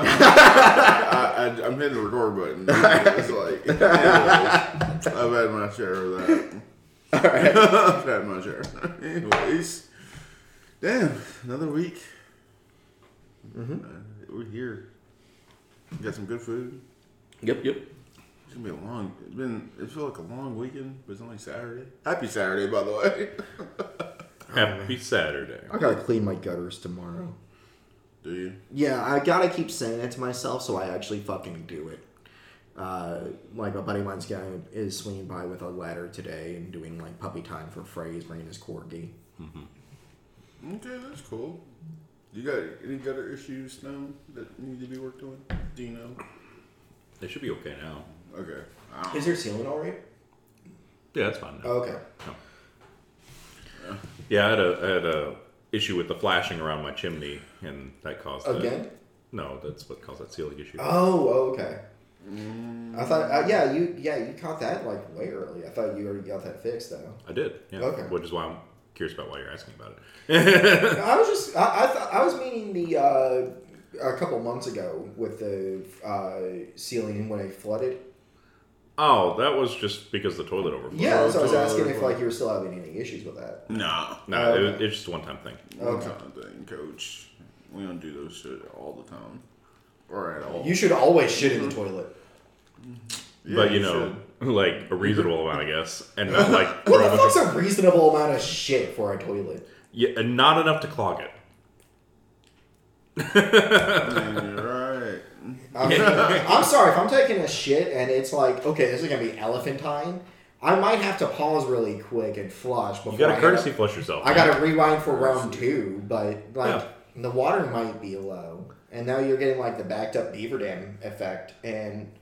I, I, I'm hitting the record button. It's like, anyways, I've had my share of that. All right. I've had my share. Anyways, damn, another week. Uh, we're here. Got some good food. Yep, yep. It's gonna be a long. It's been. It feels like a long weekend, but it's only Saturday. Happy Saturday, by the way. Happy Saturday. I gotta clean my gutters tomorrow. Do you? Yeah, I gotta keep saying it to myself, so I actually fucking do it. Uh, like a buddy of mine's guy is swinging by with a ladder today and doing like puppy time for Frey. He's bringing his corgi. Okay, that's cool. You got any gutter issues now that need to be worked on? Do you know? They should be okay now. Okay. I Is your ceiling all right? Yeah, that's fine. Now. Oh, okay. Yeah, I had a I had a issue with the flashing around my chimney, and that caused Again? no, that's what caused that ceiling issue. Oh, okay. I thought, uh, yeah, you, yeah, you caught that like way early. I thought you already got that fixed though. I did. Yeah. Okay. Which is why I'm curious about why you're asking about it. I was just, I, I thought, I was meaning the uh, a couple months ago with the uh, ceiling when it flooded. Oh, that was just because the toilet overflowed. Yeah, so I was asking if like you were still having any issues with that. Nah. No, Oh, it was, it's just a one time thing. One Okay. kind of thing, coach. We don't do those shit all the time. Or at all. You should always shit in the toilet. Yeah, but you, know, like a reasonable amount, I guess, and not like What throw the them fuck's in- a reasonable amount of shit for a toilet? yeah, and not enough to clog it. Man, you're right. I mean, I'm sorry if I'm taking a shit and it's like, okay, this is gonna be elephantine. I might have to pause really quick and flush before You got I to hit courtesy up- flush yourself. I man. got to rewind for round two, but like Yeah. the water might be low, and now you're getting like the backed up beaver dam effect, and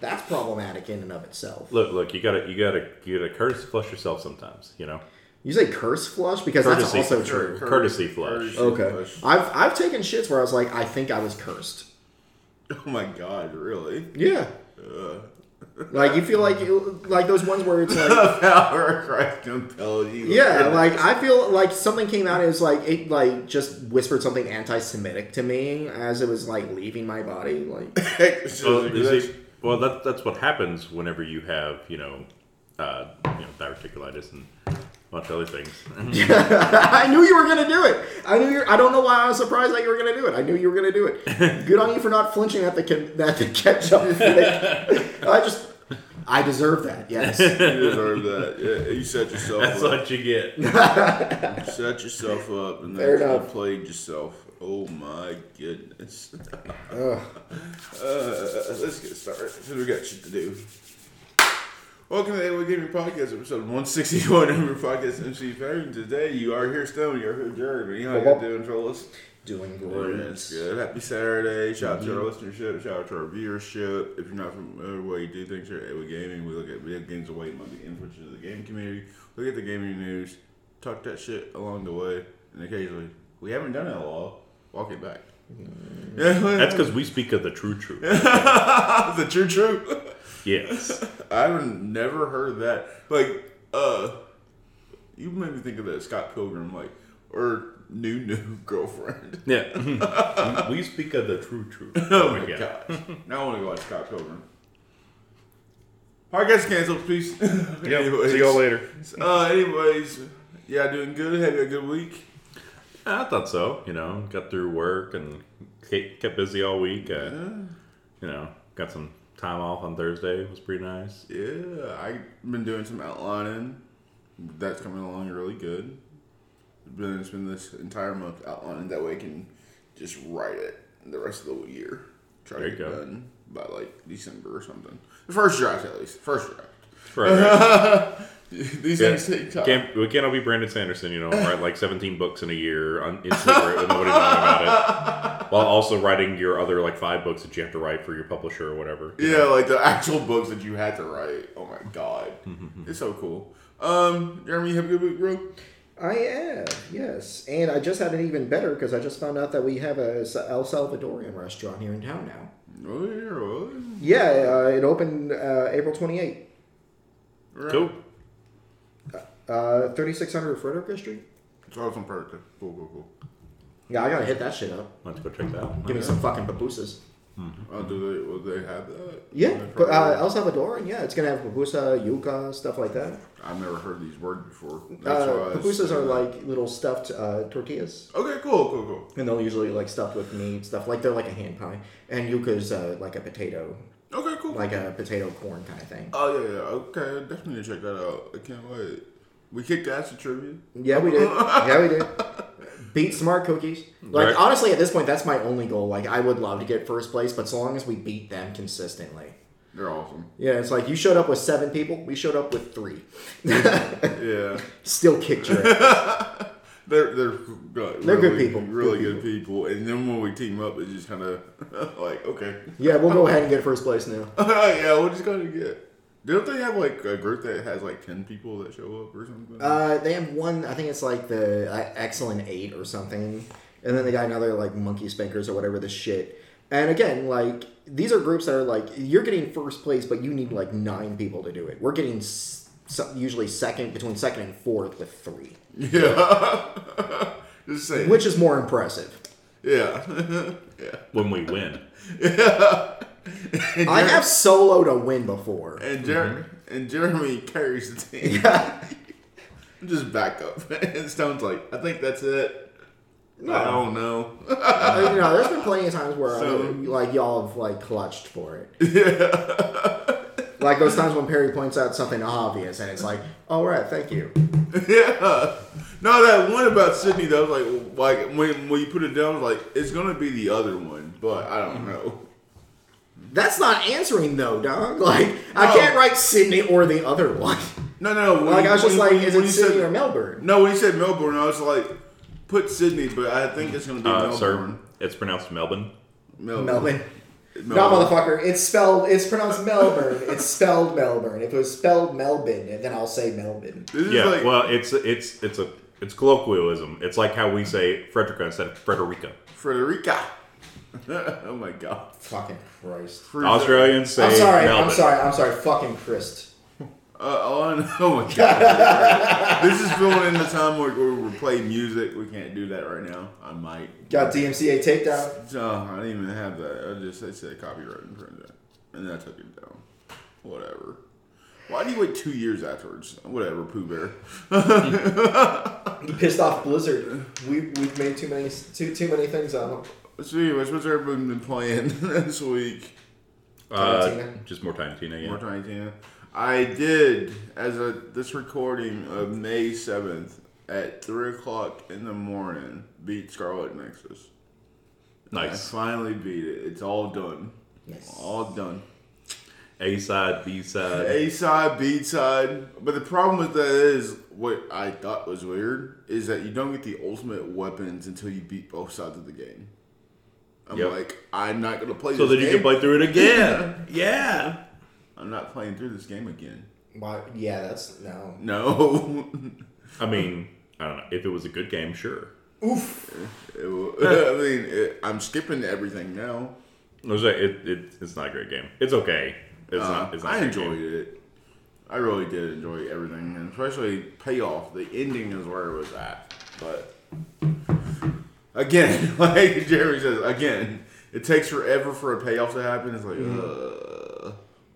that's problematic in and of itself. Look, look, you gotta, you gotta, you gotta courtesy flush yourself sometimes. You know, You say curse flush because Courtesy. that's also true. Courtesy flush. Okay, flush. I've I've taken shits where I was like, I think I was cursed. Oh my god, really? Yeah, Uh, like you feel like you, like those ones where it's like. power of Christ compels you. Yeah, like I feel like something came out. It was like it like just whispered something anti-Semitic to me as it was like leaving my body. Like Well, you see, well, that, that's what happens whenever you have, you know, uh, you know, diverticulitis and a bunch of other things. I knew you were gonna do it. I knew you. I don't know why I was surprised that you were gonna do it. I knew you were gonna do it. Good on you for not flinching at the ca- at the ketchup. I just I deserve that. Yes. you deserve that. Yeah, you set yourself that's up. what you get. You set yourself up and Fair then you played yourself. Oh my goodness. Ugh. Uh, let's get started because we got shit to do. Welcome to the AOA Gaming Podcast, episode 161 of your podcast, MC Fair. Today you are here still, you're here, Jared. You know how you're doing, fellas? Doing Yeah, great. That's good. Happy Saturday. Shout out to our mm-hmm. listenership. Shout out to our viewership. If you're not familiar with what we do things here at AOA Gaming, we look at video games away monthly influence of the gaming community, look at the gaming news, talk that shit along the way, and occasionally, we haven't done it in a while, walk it back. Mm. That's because we speak of the true truth. the true true. Yes. I've never heard that. Like, uh, you made me think of that Scott Pilgrim, like, or new new girlfriend. Yeah. we speak of the true truth. Oh my Yeah. god! Now I want to go watch Scott Pilgrim. Podcast canceled, please. Yep. See y'all later. Uh, anyways, yeah, doing good. Had a good week. I thought so. You know, got through work and kept kept busy all week. Uh, you know, got some time off on Thursday. Was pretty nice. Yeah, I've been doing some outlining. That's coming along really good. Been spend this entire month outlining. That way, I can just write it the rest of the year. Try There to get go. done by like December or something. The first draft, at least. First draft. Right, right. These Yeah. things take time. Can't, we can't all be Brandon Sanderson, you know, write like 17 books in a year on in secret with nobody knowing about it, while also writing your other like five books that you have to write for your publisher or whatever. Yeah, know? like the actual books that you had to write. Oh my god, it's so cool. Um, Jeremy, you have a good week, bro. I am, yes. And I just had an even better because I just found out that we have a S- El Salvadorian restaurant here in town now. Oh yeah, well, Yeah, uh, it opened uh, April 28th. right. Cool. Uh, 3600 Frederica Street. It's awesome, perfect. Cool, cool, cool. Yeah, I gotta hit that shit up. Let's go check that out. Give me some fucking babusas. Oh, do they? Will they have that? Yeah, They but, probably uh, will. El Salvador, yeah, it's gonna have pupusa, yuca, stuff like that. I've never heard these words before. That's Uh, why pupusas are that. like little stuffed uh, tortillas, Okay, cool, cool, cool. and they'll usually like stuffed with meat, stuff like they're like a hand pie. And yuca's uh, like a potato, Okay, cool. like a potato corn kind of thing. oh yeah, yeah. Okay, definitely check that out. I can't wait. We kicked ass at trivia. Yeah, we did. Yeah, we did. Beat smart cookies. Like Right. honestly, at this point, that's my only goal. Like I would love to get first place, but so long as we beat them consistently. They're awesome. Yeah, it's like you showed up with seven people, we showed up with three. Yeah, Still kicked your ass. they're they're good. They're good people. Really Good good people. And then when we team up, it's just kind of like okay, Yeah, we'll go ahead and get first place now. yeah, we're just gonna get. Don't they have like a group that has like ten people that show up or something? Uh, they have one. I think it's like the uh, Excellent Eight or something, and then they got another like Monkey Spankers or whatever the shit. And again, like these are groups that are like you're getting first place, but you need like nine people to do it. We're getting s- usually second between second and fourth with three, yeah, just saying. which is more impressive. yeah, yeah. when we win. I have soloed a win before. And Jer- and Jeremy carries the team. Yeah. Just back up. and Stone's like, I think that's it. I don't know. Uh, you know, there's been plenty of times where So- uh, like y'all have like clutched for it. Yeah. Like those times when Perry points out something obvious, and it's like, "All right, thank you." yeah. No, that one about Sydney though, like, like when when you put it down, like, it's gonna be the other one, but I don't know. That's not answering though, dog. Like I can't write Sydney or the other one. No, no. When Like I was just when- like, when you- is when it Sydney said- or Melbourne? No, when you said Melbourne, I was like, put Sydney, but I think it's gonna be Uh, sir, Melbourne. it's pronounced Melbourne. Melbourne. Melbourne. Melbourne. No, motherfucker. It's spelled. It's pronounced Melbourne. it's spelled Melbourne. If it was spelled Melbourne, then I'll say Melbourne. Yeah, like, well, it's it's it's a it's colloquialism. It's like how we say Frederica instead of Frederica. Frederica. oh my god. Fucking Christ. Australians say I'm sorry. Melbourne. I'm sorry. I'm sorry. Fucking Christ. Uh, oh, oh my god. this is filling in the time where we play music. We can't do that right now. I might. Got DMCA takedown. No, I didn't even have that. I just I said copyright infringement, and then I took it down. Whatever. Why do you wait two years afterwards? Whatever, Pooh Bear. You pissed off Blizzard. We we've made too many too too many things on them. So, anyways, what's everyone been playing this week? Uh, just more Tiny Tina. More Yeah. Tiny Tina. I did as a this recording of May seventh at three o'clock in the morning beat Scarlet Nexus. I Nice. finally beat it. It's all done. Nice. All done. A side, B side. A side, B side. But the problem with that is what I thought was weird is that you don't get the ultimate weapons until you beat both sides of the game. I'm Yep. like, I'm not gonna play So this then you game. can play through it again. yeah. I'm not playing through this game again. Why? Yeah, that's no. No. I mean, I don't know. If it was a good game, sure. Oof. It will- I mean, it, I'm skipping everything now. It, was like- it, it, it's not a great game. It's okay. It's Uh, not. It's not I a enjoyed game. it. I really did enjoy everything, and especially payoff. The ending is where it was at. But again, like Jeremy says, again, it takes forever for a payoff to happen. It's like, uh,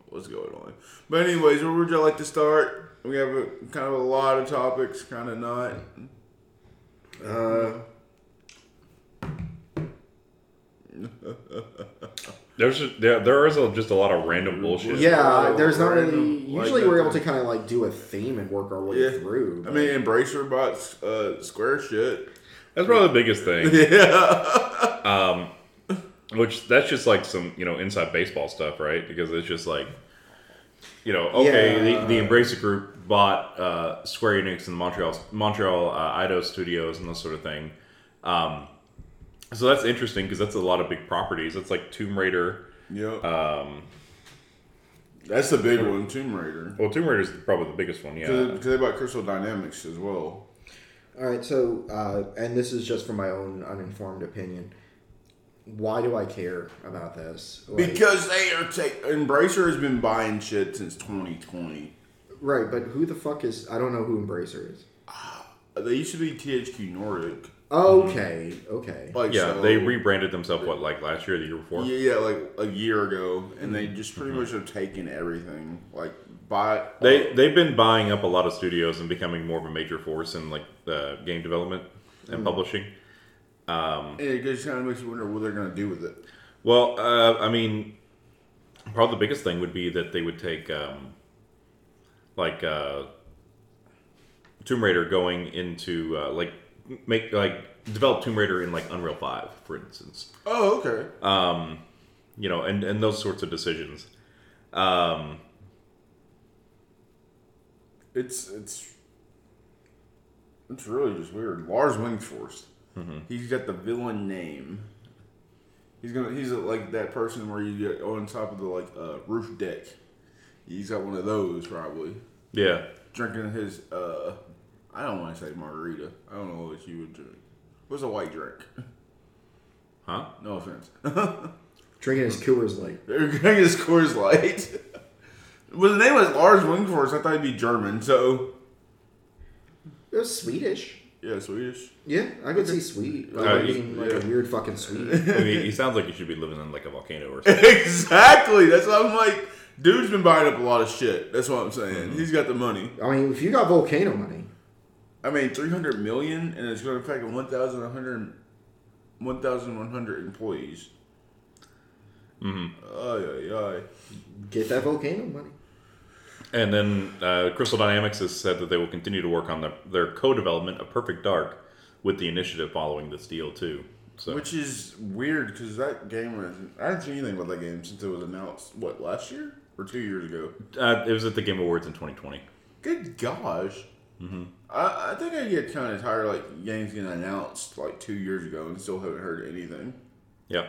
what's going on? But anyways, where would y'all like to start? We have a, kind of a lot of topics, kind of not. Uh, There's just, there, there is a, just a lot of random bullshit. yeah, there's not Random, really. Usually, that we're able to kind of like do a theme and work our way Yeah. through. I mean, Embracer bought uh, Square shit. That's probably the biggest thing. Yeah. Which that's just like some you know inside baseball stuff, right? Because it's just like you know, okay, Yeah. the, the Embracer Group bought uh, Square Enix and Montreal Montreal uh, Eidos Studios and this sort of thing. Um, so that's interesting because that's a lot of big properties. That's like Tomb Raider. Yep. Um, That's the big one, Tomb Raider. well, Tomb Raider is probably the biggest one. Yeah. Because they bought Crystal Dynamics as well. All right, so uh, and this is just from my own uninformed opinion. Why do I care about this? Like- Because they are take Embracer has been buying shit since 2020. right, but who the fuck is? I don't know who Embracer is. Uh, they used to be THQ Nordic. Okay, okay. Like Yeah, so- they rebranded themselves what like last year, or the year before. Yeah, yeah, like a year ago, and they mm-hmm. just pretty much mm-hmm. have taken everything. Like buy They they've been buying up a lot of studios and becoming more of a major force in like uh, game development and publishing. and it just kind of makes you wonder what they're gonna do with it. Well, uh, I mean, probably the biggest thing would be that they would take um, like uh, Tomb Raider going into uh, like make like develop Tomb Raider in like Unreal Five, for instance. Oh, okay. You know, and and those sorts of decisions. Um, It's it's it's really just weird. Lars Wingefors. He's got the villain name. He's gonna. He's like that person where you get on top of the like uh, roof deck. He's got one of those probably yeah, drinking his. uh I don't want to say margarita. I don't know what you would drink. What's a white drink? huh? No offense. Drinking his Coors Light. They're drinking his Coors Light. But the name was Lars Wingefors. I thought he'd be German. So It was Swedish. yeah, Swedish. Yeah, I could see sweet. Like, Uh, being like yeah. a weird fucking sweet. I mean, he sounds like he should be living in like a volcano or something. exactly. That's why I'm like, dude's been buying up a lot of shit. That's what I'm saying. He's got the money. I mean, if you got volcano money, I mean, 300 million, and it's going to affect 1,100 1,100 employees. Mm-hmm. Ay, ay, ay. get that volcano money. And then uh, Crystal Dynamics has said that they will continue to work on the, their co-development of Perfect Dark with the initiative following this deal too. So Which is weird because that game was. I haven't seen anything about that game since it was announced, what, last year? Or two years ago? uh, it was at the Game Awards in 2020. Good gosh. Mm-hmm. I, I think I get kind of tired like games getting announced like two years ago and still haven't heard anything. Yeah.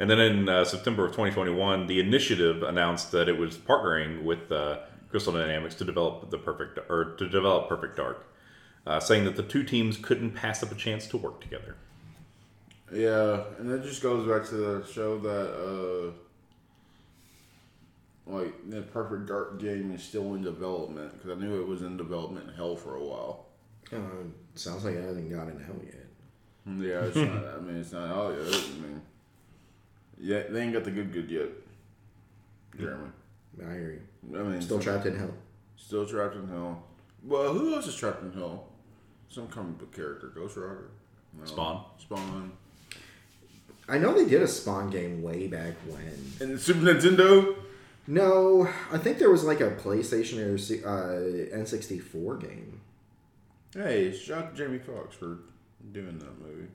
And then in uh, September of 2021, the initiative announced that it was partnering with uh, Crystal Dynamics to develop the perfect or to develop Perfect Dark, uh, saying that the two teams couldn't pass up a chance to work together. Yeah, and that just goes back to the show that uh like the Perfect Dark game is still in development because I knew it was in development hell for a while. Uh, sounds like it hasn't gotten in hell yet. Yeah, it's not. I mean, it's not out yet. I mean, yeah, they ain't got the good good yet. Jeremy. I hear you. I mean, Still trapped in hell. Still trapped in hell. Well, who else is trapped in hell? Some comic book character, Ghost Rider. No. Spawn. Spawn. I know they did a Spawn game way back when. And the Super Nintendo. No, I think there was like a PlayStation or uh, N64 game. Hey, shout out to Jamie Foxx for doing that movie.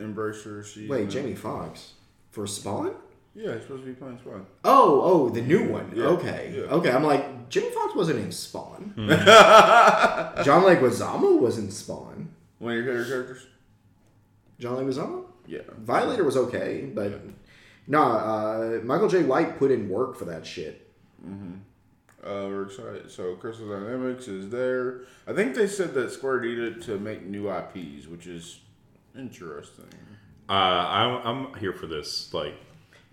Embracer. She's Wait. Jamie Foxx for Spawn? Yeah, he's supposed to be playing Spawn. Oh, oh, the new one. Yeah, okay, yeah. okay. I'm like, Jimmy Fox wasn't in Spawn. John Leguizamo was in Spawn. One of your favorite characters? John Leguizamo. Yeah. Violator was okay, but no, uh, Michael Jai White put in work for that shit. Uh, we're excited. So Crystal Dynamics is there. I think they said that Square needed to make new IPs, which is interesting. Uh, I'm, I'm here for this. Like,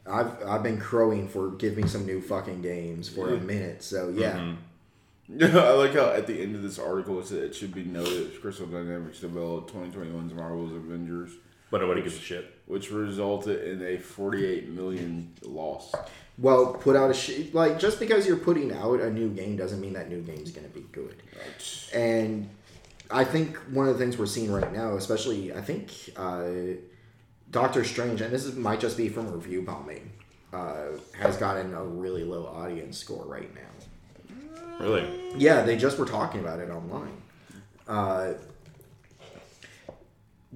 I've I've been crowing for give me some new fucking games for a minute. So yeah, Yeah, I like how at the end of this article it said it should be noted Crystal Dynamics developed 2021's Marvel's Avengers, but nobody gives a shit. which resulted in a 48 million loss. well, put out a sh- like just because you're putting out a new game doesn't mean that new game's gonna be good. Right. And I think one of the things we're seeing right now, especially I think uh, Doctor Strange, and this is, might just be from review bombing, uh, has gotten a really low audience score right now. Really? Yeah, they just were talking about it online. Uh,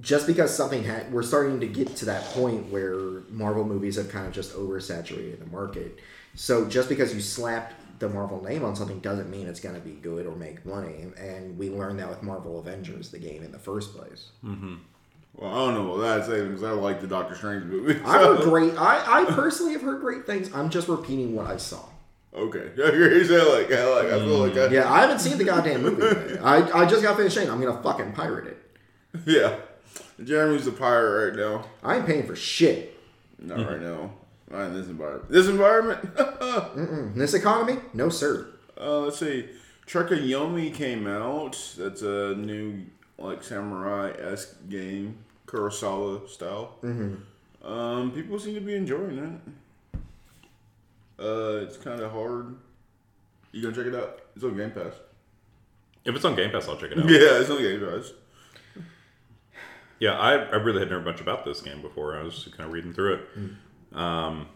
just because something had, we're starting to get to that point where Marvel movies have kind of just oversaturated the market. So just because you slapped the Marvel name on something doesn't mean it's going to be good or make money. And we learned that with Marvel Avengers, the game in the first place. Well, I don't know what that's saying because I like the Doctor Strange movie. I heard great. I, I personally have heard great things. I'm just repeating what I saw. Okay, you said like I like I feel like I, Yeah, I haven't seen the goddamn movie. yet. I, I just got finished saying I'm gonna fucking pirate it. yeah. Jeremy's a pirate right now. I ain't paying for shit. Not right now. Not in this environment. This environment. This economy, no sir. uh, let's see. Trek to Yomi came out. That's a new like samurai esque game, Kurosawa style. Mm-hmm. Um, people seem to be enjoying it. Uh, it's kind of hard. You gonna check it out? It's on Game Pass. If it's on Game Pass, I'll check it out. Yeah, it's on Game Pass. Yeah, I, I really had never much about this game before. I was just kind of reading through it.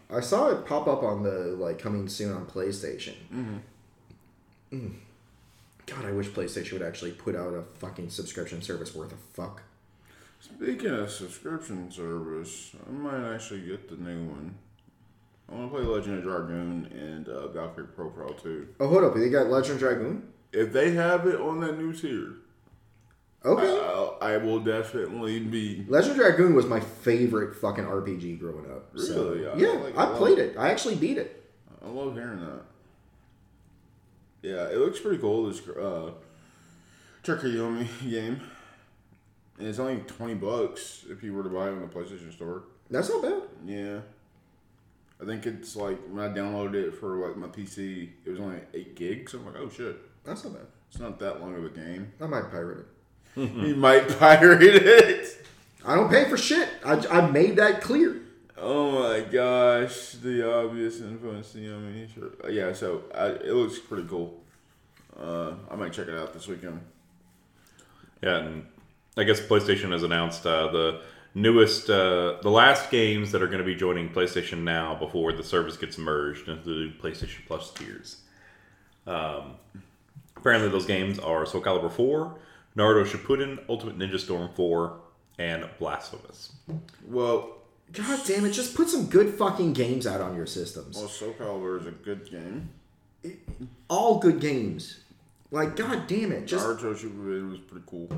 I saw it pop up on the like coming soon on PlayStation. Mm. God, I wish PlayStation would actually put out a fucking subscription service worth a fuck. Speaking of subscription service, I might actually get the new one. I want to play Legend of Dragoon and uh, Valkyrie Profile too. Oh, hold up, they got Legend of Dragoon. If they have it on that new tier, Okay, I'll, I will definitely be. Legend of Dragoon was my favorite fucking RPG growing up. So, Really? I yeah, like- I I played it. I actually beat it. I love hearing that. Yeah, it looks pretty cool. This uh, Trek to Yomi game, and it's only twenty bucks if you were to buy it on the PlayStation Store. That's not bad. Yeah. I think it's like when I downloaded it for like my PC, it was only eight gigs. I'm like, oh shit, That's not bad. it's not that long of a game. I might pirate it. You might pirate it. I don't pay for shit. I, I made that clear. Oh my gosh, the obvious influence. You know, I mean, sure. Yeah, so I, it looks pretty cool. Uh, I might check it out this weekend. Yeah, and I guess PlayStation has announced uh, the newest, uh, the last games that are going to be joining PlayStation Now before the service gets merged into the PlayStation Plus tiers. Um, apparently, those games are Soul Calibur 4, Naruto Shippuden, Ultimate Ninja Storm 4, and Blasphemous. Well, God damn it! Just put some good fucking games out on your systems. well, Soul Calibur is a good game. All good games. Like, god damn it! Just Naruto Shippuden was pretty cool.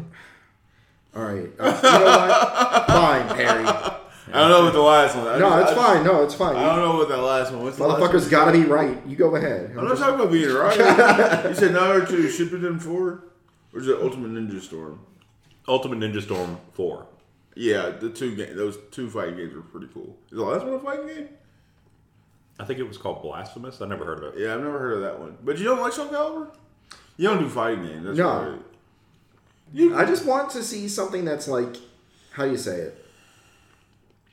all right. Uh, you know what? fine, Perry. I don't know what the last one. I No, just- it's I fine. No, it's fine. I don't know what that last one. What's the last Motherfuckers gotta be right. You go ahead. I'm not talking about being right. you said Naruto Shippuden four, or is it Ultimate Ninja Storm? Ultimate Ninja Storm 4. Yeah, the two game, those two fighting games were pretty cool. Is the last one a fighting game? I think it was called Blasphemous. I never heard of it. Yeah, I've never heard of that one. But you don't like Soul Calibur? You don't do fighting games. That's No. right. You, I just want to see something that's like, how do you say it?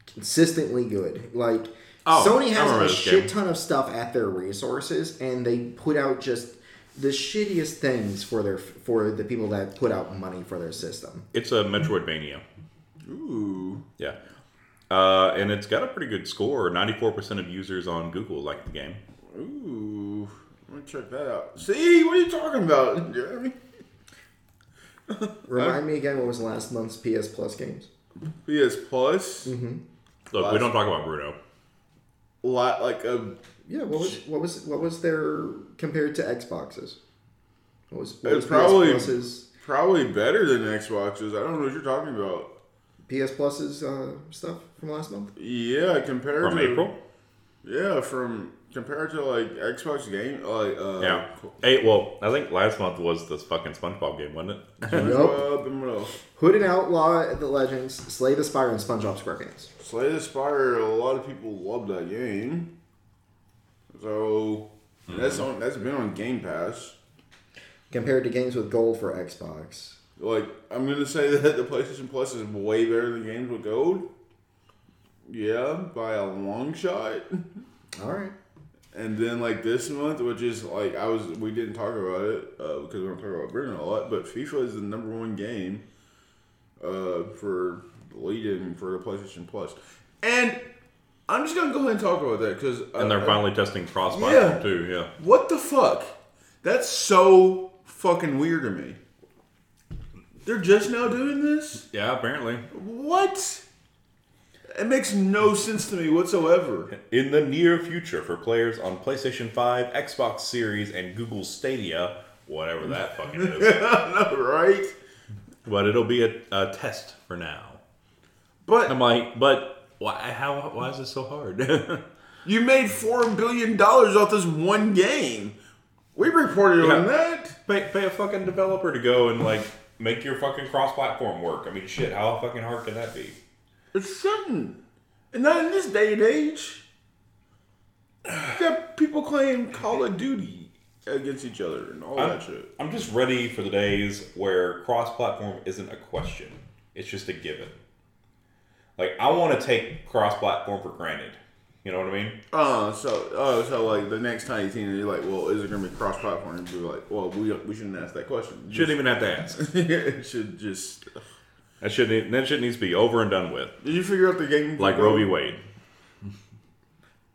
Consistently good. Like Oh, Sony has a shit game. ton of stuff at their resources, and they put out just the shittiest things for their for the people that put out money for their system. It's a Metroidvania. Ooh, Yeah. Uh, and it's got a pretty good score. 94% of users on Google like the game. ooh. Let me check that out. See, what are you talking about, Jeremy? Remind me again, what was last month's PS Plus games? PS Plus, Mm-hmm. Look, we don't talk about Bruno. lot like a. Yeah, what was what was what was their compared to Xboxes? What was what It's was probably- PS Plus's Probably better than Xboxes. I don't know what you're talking about. PS Plus's uh, stuff from last month? Yeah, compared From to April? Yeah, from compared to like Xbox game, like uh, Yeah. Hey, well, I think last month was this fucking SpongeBob game, wasn't it? SpongeBob and what else? Hood and Outlaw, The Legends, Slay the Spire, and SpongeBob SquarePants. Slay the Spire. A lot of people love that game. So that's on. That's been on Game Pass. Compared to games with gold for Xbox. Like I'm gonna say that the PlayStation Plus is way better than games with gold. Yeah, by a long shot. All right. And then like this month, which is like I was, we didn't talk about it uh, because we don't talk about Britain a lot. But FIFA is the number one game uh, for leading for the PlayStation Plus. And I'm just gonna go ahead and talk about that because And they're finally testing cross platform Yeah. too, yeah. what the fuck? That's so fucking weird to me. They're just now doing this. Yeah, apparently. What? It makes no sense to me whatsoever. In the near future, for players on PlayStation 5, Xbox Series, and Google Stadia, whatever that fucking is. I know, right? But it'll be a, a test for now. But I'm like, but why? How? Why is this so hard? You made four billion dollars off this one game. We reported on Yeah. that. pay, pay a fucking developer to go and like make your fucking cross-platform work. I mean, shit, how fucking hard can that be? It shouldn't, and not in this day and age. Got people playing Call of Duty against each other and all I'm, that shit. I'm just ready for the days where cross-platform isn't a question; it's just a given. Like I want to take cross-platform for granted. You know what I mean? Uh, so oh, so like the next Tiny Tina, you're like, well, is it gonna be cross platform? And be like, well, we we shouldn't ask that question. Shouldn't even have to ask. it should just. That should need that shit needs to be over and done with. Did you figure out the game? Like Roe v. Wade.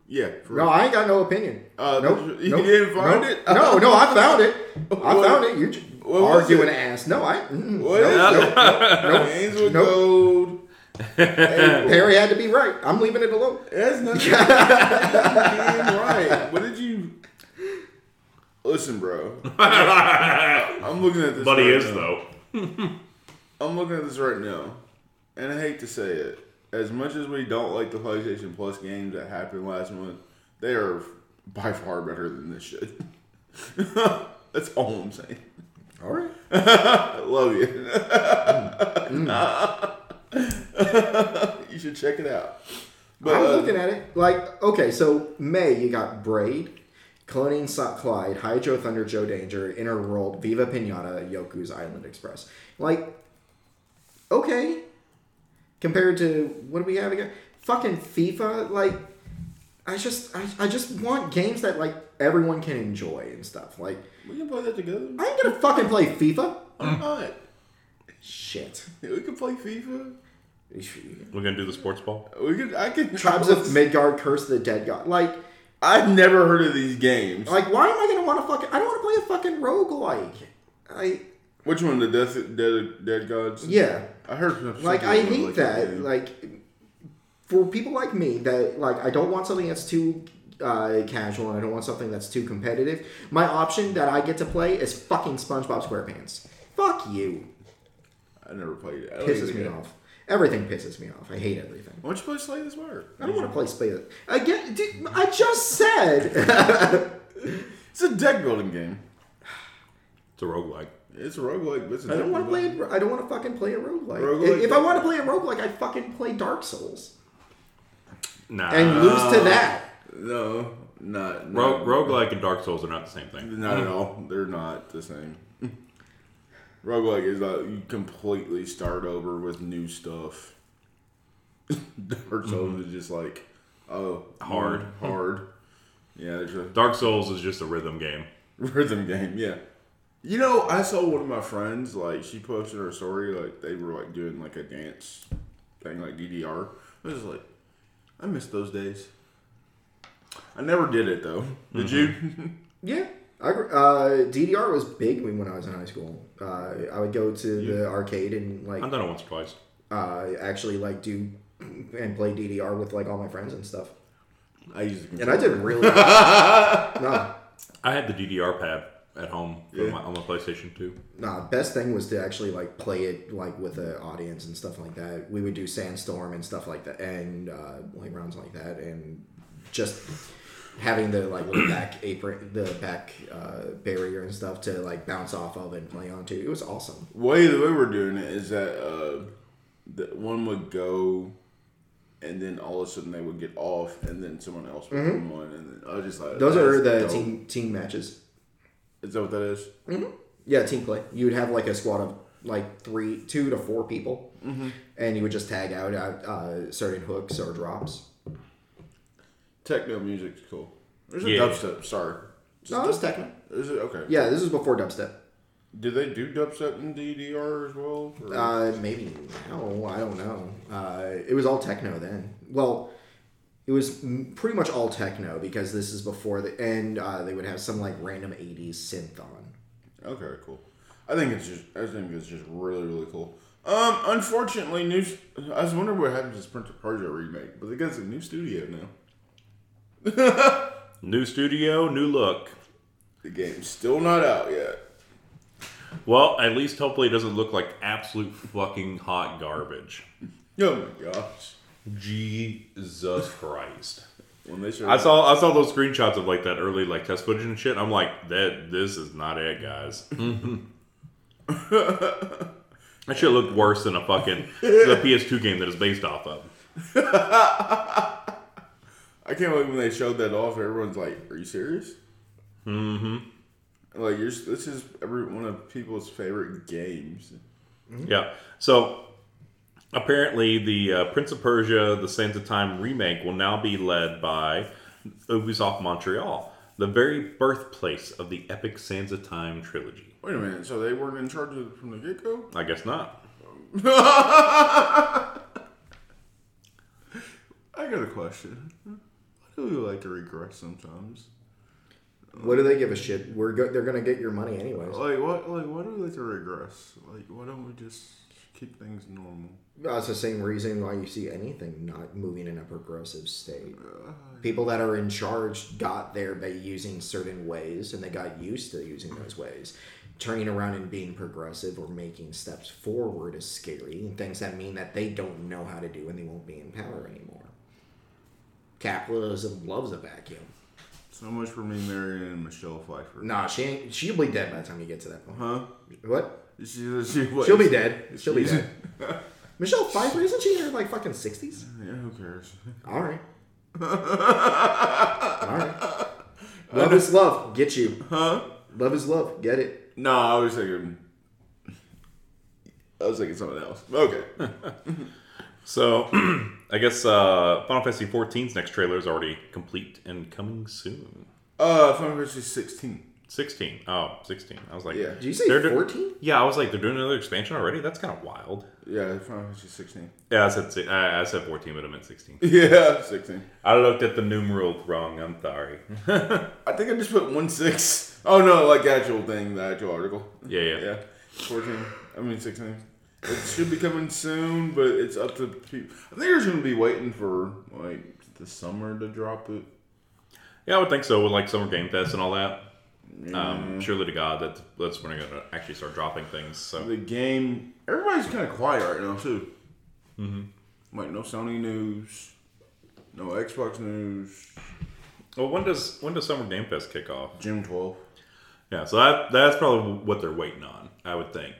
Yeah. For No, I ain't got no opinion. Uh, nope. you- you nope, didn't find nope. it? No, no, I found it. I What- found it. You j- what arguing it? ass. No, I. Mm, What no, is no, no, Hands with Nope. gold. Hey, Perry had to be right. I'm leaving it alone. That's not damn right. What did you? Listen, bro. I'm looking at this. But he right is now. though. I'm looking at this right now, and I hate to say it. As much as we don't like the PlayStation Plus games that happened last month, they are by far better than this shit. That's all I'm saying. All right. Love you. Mm. Mm. you should check it out. But I'm uh, looking at it like okay. So May, you got Braid, Cloning Sot Clyde, Hydro Thunder, Joe Danger, Inner World, Viva Pinata, Yoku's Island Express. Like, okay, compared to what do we have again? Fucking FIFA. Like, I just I, I just want games that like everyone can enjoy and stuff. Like, we can play that together. I ain't gonna fucking play FIFA. I'm not. Shit. We can play FIFA. We're gonna do the sports ball. We could. I can. Tribes of Midgard, Curse of the Dead God. Like, I've never heard of these games. like why am I gonna want to fucking? I don't want to play a fucking roguelike. I Which one? The Death Dead Dead Gods. yeah. I heard. something Like I hate like, that. game. Like for people like me that like I don't want something that's too uh, casual and I don't want something that's too competitive. My option that I get to play is fucking SpongeBob SquarePants. Fuck you. I never played it. I Pisses even me know. off. Everything pisses me off. I hate everything. Why don't you play Slay the Spire? I don't want to play Spade. Again, dude, I just said. It's a deck building game. It's a roguelike. It's a roguelike. but It's a I don't want to play. building. A, I don't want to fucking play a roguelike. Roguelike- if I want to play a roguelike, I fucking play Dark Souls Nah. and lose to that. No, not Rogue, no. roguelike and Dark Souls are not the same thing. Not at all. They're not the same. Roguelike is like you completely start over with new stuff. Dark Souls mm-hmm. is just like, oh, Hard. Mm, hard. Yeah, there's a Dark Souls is just a rhythm game. rhythm game. Yeah. You know, I saw one of my friends like she posted her story like they were like doing like a dance thing like DDR. I was like, I miss those days. I never did it though. Did mm-hmm. you? Yeah. I, uh, DDR was big when I was in high school. Uh, I would go to the arcade and like I've done it once or twice. uh, actually like do and play DDR with like all my friends and stuff. I used to. And I did really. no, I had the DDR pad at home for Yeah. my, on my PlayStation 2. nah. Best thing was to actually like play it like with an audience and stuff like that. We would do Sandstorm and stuff like that, and uh, like rounds like that, and just having the like little back apron, the back uh, barrier and stuff to like bounce off of and play onto. It was awesome. way the way we're doing it is that uh, that one would go, and then all of a sudden they would get off, and then someone else would come on, and then I was just like, Mm-hmm. Those are the dope. team team matches. Is that what that is? Yeah, team play. You would have like a squad of like three, two to four people, Mm-hmm. and you would just tag out at uh, certain hooks or drops. Techno music's cool. There's a Yeah. dubstep. Sorry. Is No, it it's techno. Is it okay? Yeah, this is before dubstep. Did they do dubstep in DDR as well? Or- Uh, maybe now. I don't know. Uh, it was all techno then. Well, it was m- pretty much all techno because this is before the end. uh, they would have some like random '80s synth on. okay, cool. I think it's just. I think it's just really, really cool. Um, unfortunately, new. I was wondering what happened to Prince of Persia remake, but they got a new studio now. New studio, new look. The game's still not out yet. Well, at least hopefully it doesn't look like absolute fucking hot garbage. Oh my gosh! Jesus Christ. When they showed I saw I saw those screenshots of like that early like test footage and shit. I'm like, that this is not it, guys. that shit looked worse than a fucking the PS2 game that is based off of. I can't believe when they showed that off. Everyone's like, "Are you serious?" Mm-hmm. Like you're, this is every one of people's favorite games. Yeah. So apparently, the uh, Prince of Persia: The Sands of Time remake will now be led by Ubisoft Montreal, the very birthplace of the epic Sands of Time trilogy. Wait a minute. So they weren't in charge of it from the get go? I guess not. I got a question. We like to regress sometimes? What do they give a shit? We're go- they're gonna get your money anyways. Like what? Like why do we like to regress? Like why don't we just keep things normal? That's the same reason why you see anything not moving in a progressive state. Uh, People that are in charge got there by using certain ways, and they got used to using those ways. Turning around and being progressive or making steps forward is scary, and things that mean that they don't know how to do and they won't be in power anymore. Capitalism loves a vacuum. So much for me marrying Michelle Pfeiffer. Nah, she ain't. She'll be dead by the time you get to that point. Huh? What? She, she, what? She'll be dead. She'll be dead. Michelle Pfeiffer isn't she in her like fucking sixties? Yeah, who cares? All right. All right. Love is love. Get you. Huh? Love is love. Get it. No, I was thinking. I was thinking something else. Okay. So, I guess uh, Final Fantasy XIV's next trailer is already complete and coming soon. Uh, Final Fantasy 16. 16. Oh, 16. I was like, Yeah. Did you say They're do- Yeah, I was like, they're doing another expansion already? That's kind of wild. Yeah, Final Fantasy 16. Yeah, I said, I I said 14, but I meant 16. Yeah, 16. I looked at the numeral wrong. I'm sorry. I think I just put 1 6. Oh, no, like the actual thing, the actual article. Yeah, yeah. Yeah. 14. I mean, 16. It should be coming soon, but it's up to people. I think they're going to be waiting for, like, the summer to drop it. Yeah, I would think so with like Summer Game Fest and all that. Um, surely to God that that's when they're going to actually start dropping things. So The game, everybody's kind of quiet right now, too. Mm-hmm. Like, no Sony news, no Xbox news. Well, when does when does Summer Game Fest kick off? June 12th. Yeah, so that that's probably what they're waiting on. I would think.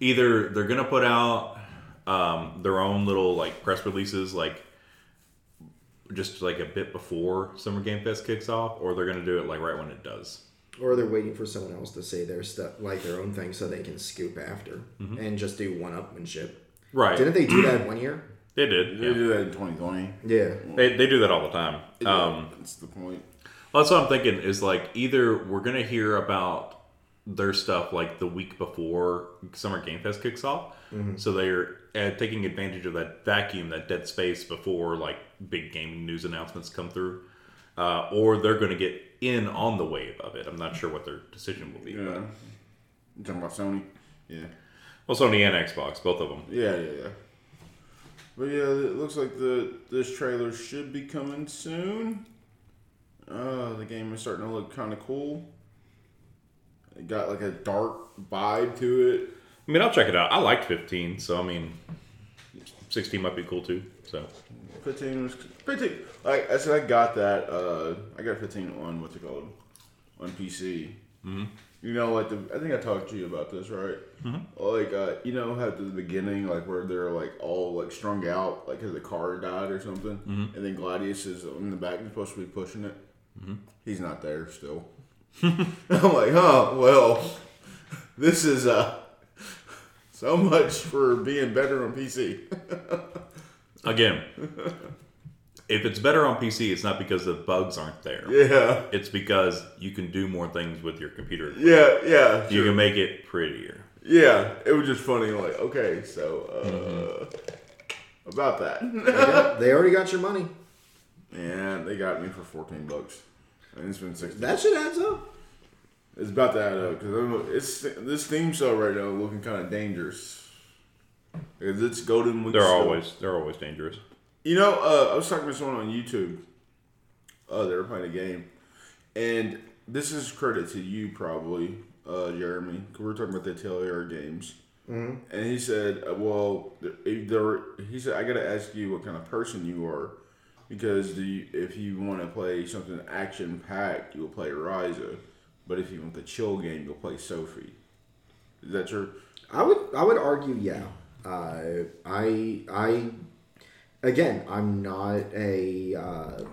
Either they're gonna put out um, their own little like press releases, like just like a bit before Summer Game Fest kicks off, or they're gonna do it like right when it does. Or they're waiting for someone else to say their stuff, like their own thing, so they can scoop after and just do one-upmanship. Right? Didn't they do that one year? They did. They Yeah. do that in 2020. Yeah. They, they do that all the time. Um, That's the point. Well, that's what I'm thinking is like either we're gonna hear about their stuff like the week before Summer Game Fest kicks off, so they're uh, taking advantage of that vacuum, that dead space before like big gaming news announcements come through, uh, or they're gonna get in on the wave of it. I'm not sure what their decision will be. Yeah. You talking about Sony? Yeah. Well, Sony and Xbox, both of them. Yeah, yeah, yeah. But yeah, it looks like the this trailer should be coming soon. Uh, the game is starting to look kind of cool. It got like a dark vibe to it. I mean, I'll check it out. I liked 15, so I mean, 16 might be cool too. So 15 was 15. Like I said, I got that. Uh, I got 15 on what's it called on PC. Mm-hmm. You know, like the I think I talked to you about this, right? Mm-hmm. Like uh, you know, at the beginning, like where they're like all like strung out, like because the car died or something, mm-hmm. and then Gladius is in the back, he's supposed to be pushing it. Mm-hmm. He's not there still. I'm like, huh? Well, this is uh so much for being better on PC. again, if it's better on PC, it's not because the bugs aren't there. yeah, It's because you can do more things with your computer. yeah, yeah. You sure. can make it prettier. Yeah, it was just funny. Like, okay, so uh, about that. They, got- they already got your money. yeah, they got me for fourteen bucks, and it's been sixteen. That shit adds up. It's about to add up because it's this Steam sale right now looking kind of dangerous. Because it's golden week. They're still. always they're always dangerous. You know, uh, I was talking to someone on YouTube. Uh, they were playing a game, and this is credit to you probably, uh, Jeremy. 'cause we were talking about the Atelier games, mm-hmm. and he said, uh, "Well, if there," he said, "I got to ask you what kind of person you are, because you, if you want to play something action packed, you'll play Ryza, but if you want the chill game, you'll play Sophie." Is that true? I would I would argue yeah. Uh, I I again I'm not a uh,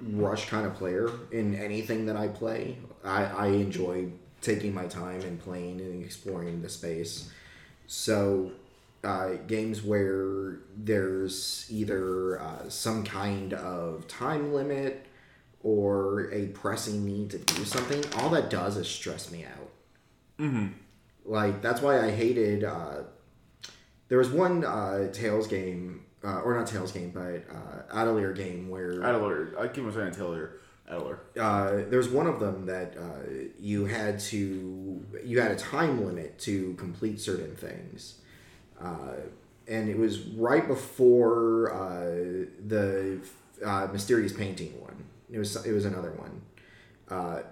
rush kind of player in anything that I play. I, I enjoy taking my time and playing and exploring the space. So, uh, games where there's either uh, some kind of time limit or a pressing need to do something, all that does is stress me out. Mm-hmm. Like, that's why I hated. Uh, there was one uh, Tales game, uh, or not Tales game, but uh, Atelier game where Adler. I keep on saying Taylor. Adler. uh, there's one of them that uh, you had to you had a time limit to complete certain things uh, and it was right before uh, the uh, mysterious painting one. It was it was another one. Uh,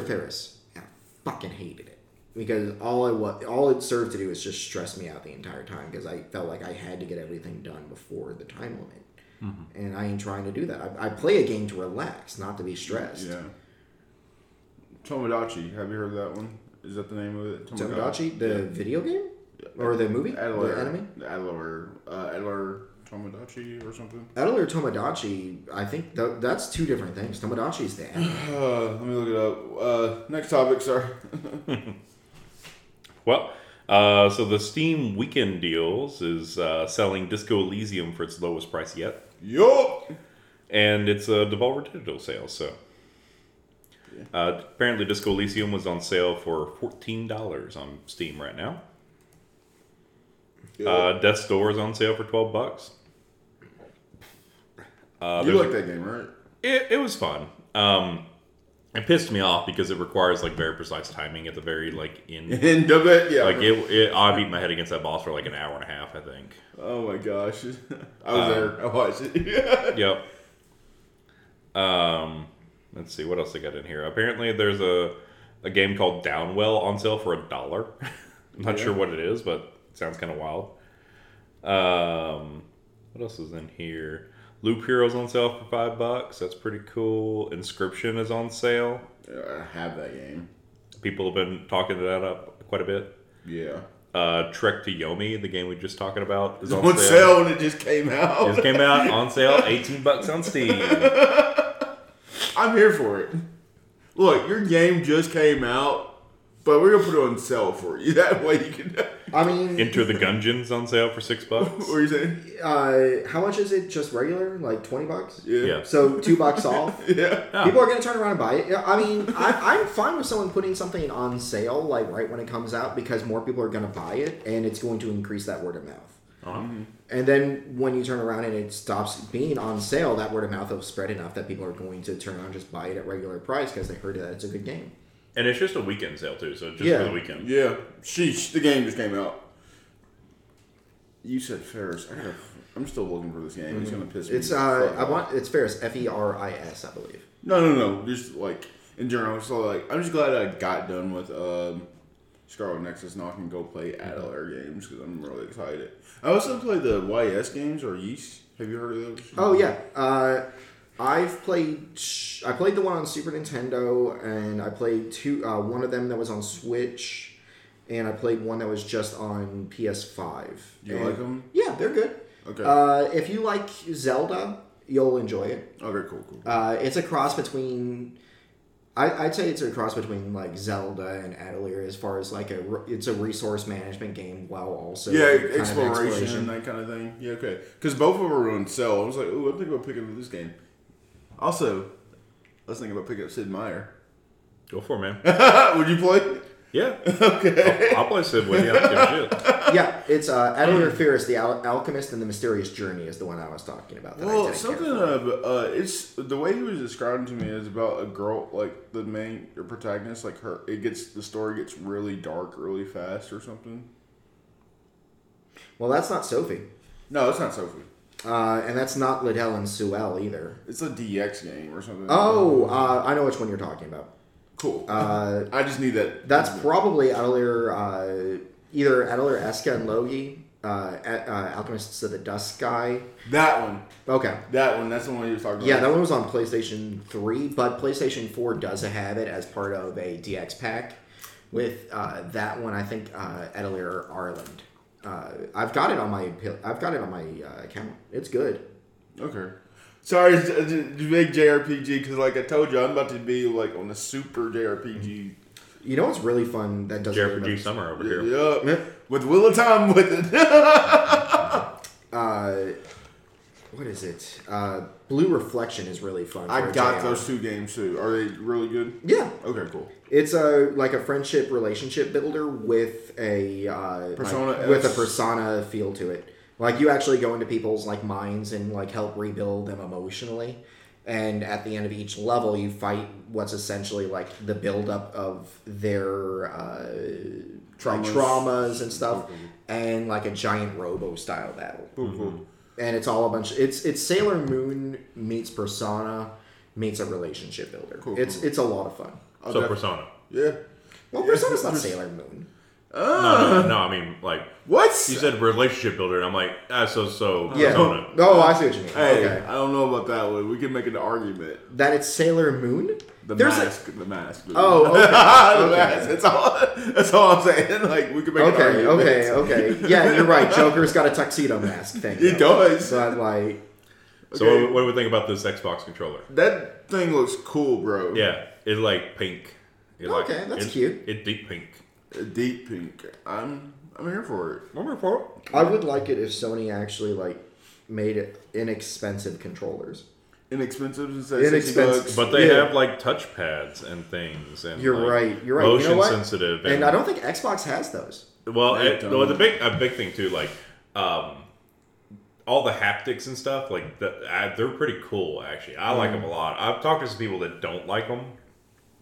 Ferris? I fucking hated it. Because all I wa- all it served to do was just stress me out the entire time because I felt like I had to get everything done before the time limit. And I ain't trying to do that. I, I play a game to relax not to be stressed. Yeah. Tomodachi. Have you heard of that one? Is that the name of it? Tomodachi, the video game or the movie, Adler. the anime. Adler. Uh, Adler Tomodachi or something. Adler Tomodachi, I think th- that's two different things. Tomodachi is the anime. Uh, let me look it up. Uh, next topic, sir. Well, uh, so the Steam weekend deals is uh, selling Disco Elysium for its lowest price yet, Yup. and it's a Devolver Digital sale. So uh, apparently, Disco Elysium was on sale for fourteen dollars on Steam right now. Uh, Death's Door is on sale for twelve bucks. Uh, you like that game, right? It, it was fun. Um, it pissed me off because it requires like very precise timing at the very like end. End of it, yeah. Like it, it, I beat my head against that boss for like an hour and a half, I think. oh my gosh, I was Uh, there. I watched it. Yep. Um, let's see what else I got in here. Apparently, there's a a game called Downwell on sale for a dollar. I'm not Yeah. sure what it is, but sounds kind of wild. Um, what else is in here? Loop Heroes on sale for five bucks. That's pretty cool. Inscription is on sale. I have that game. People have been talking that up quite a bit. Yeah. Uh, Trek to Yomi, the game we were just talking about, is on, on sale when it just came out. Just came out on sale, 18 bucks on Steam. I'm here for it. Look, your game just came out, but we're gonna put it on sale for you. That way you can. I mean, Enter the Gungeons on sale for six bucks. what are you saying? uh, how much is it? Just regular, like twenty bucks. Yeah. Yeah. So two bucks off. Yeah. Yeah. People are gonna turn around and buy it. Yeah, I mean, I, I'm fine with someone putting something on sale like right when it comes out because more people are gonna buy it and it's going to increase that word of mouth. Uh-huh. And then when you turn around and it stops being on sale, that word of mouth will spread enough that people are going to turn around and just buy it at regular price because they heard that it's a good game. And it's just a weekend sale too, so just Yeah. for the weekend. Yeah. Sheesh, the game just came out. You said Ferris. I gotta, I'm still looking for this game. It's gonna piss me. It's uh, I want it's Ferris F E R I S, I believe. No, no, no. Just like in general. So like, I'm just glad I got done with um, Scarlet Nexus. Now I can go play Atelier games because I'm really excited. I also play the YS games or Yeast. Have you heard of those? Oh yeah, uh, I've played. I played the one on Super Nintendo, and I played two. Uh, one of them that was on Switch, and I played one that was just on PS5. You And- like them? Yeah, they're good. Okay. Uh, if you like Zelda, you'll enjoy it. okay. Cool. Cool. Uh, it's a cross between. I, I'd say it's a cross between like Zelda and Atelier as far as like a it's a resource management game while also yeah, of exploration, that kind of thing. Yeah, okay. Because both of them were on sale. I was like, oh, I'm thinking about picking up this game. Also, I was thinking about picking up Sid Meier. Go for it, man. Would you play? Yeah. Okay. I'll, I'll play Sid with you. I don't give a shit. yeah, it's uh, Atelier Ferris, the Al- Alchemist and the Mysterious Journey is the one I was talking about. That Well, didn't something for. uh, uh, it's the way he was describing to me is about a girl, like the main your protagonist, like her. It gets the story gets really dark really fast or something. Well, that's not Sophie, No, it's not Sophie. Uh, and that's not Lydie and Suelle either. It's a DX game or something. Oh, uh, I know which one you're talking about. cool. Uh, I just need that. that's probably Atelier, uh, either Atelier Escha and Logy, uh, uh, Alchemists of the Dusk Sky. that one. Okay. That one. That's the one you was talking about. Yeah, that one was on PlayStation 3, but PlayStation 4 does have it as part of a DX pack. With uh, that one, I think uh, Atelier Ireland. Uh, I've got it on my I've got it on my uh, account. It's good. Okay. Sorry, it's it's a big JRPG because, like I told you, I'm about to be like on a super JRPG. You know what's really fun that doesn't really JRPG Summer over here. Yup. Yeah. With Wheel of Time with it. uh, what is it? Uh, Blue Reflection is really fun. I for got JR. those two games too. Are they really good? Yeah, Okay, cool. it's a like a friendship relationship builder with a uh, Persona like, with a persona feel to it. Like you actually go into people's like minds and like help rebuild them emotionally. And at the end of each level, you fight what's essentially like the buildup of their uh, like Traumas. traumas and stuff, and like a giant robo style battle. Cool, cool. And it's all a bunch. it's it's Sailor Moon meets Persona meets a relationship builder. Cool, it's cool. it's a lot of fun. I'll So def- Persona. Yeah. Well, Persona's not Sailor Moon. No, no, no, I mean like What? you said relationship builder, and I'm like, ah, so so Yeah. Persona. Oh, I see what you mean. Hey, Okay, I don't know about that one. We can make an argument. that it's Sailor Moon. The There's a- mask. the mask. Oh, okay. the Okay. mask. That's all. That's all I'm saying. Like we can make an Okay, argument. okay, okay. Yeah, you're right. Joker's got a tuxedo mask thing. He though. does. But like, So Okay. what, what do we think about this Xbox controller? That thing looks cool, bro. Yeah, it's like pink. It like- Okay, that's it's- cute. It's deep pink. Deep pink. I'm. I'm here for it. Remember for I would like it if Sony actually like made it inexpensive controllers. Inexpensive. Instead of 60 Inexpensive. bucks. But they Yeah. have like touchpads and things, and You're like, right. You're right. You Motion know what? sensitive, And I don't think Xbox has those. Well, They it, don't. well, the big a big thing too, like um, all the haptics and stuff, like the, uh, they're pretty cool. Actually, I like Mm. them a lot. I've talked to some people that don't like them.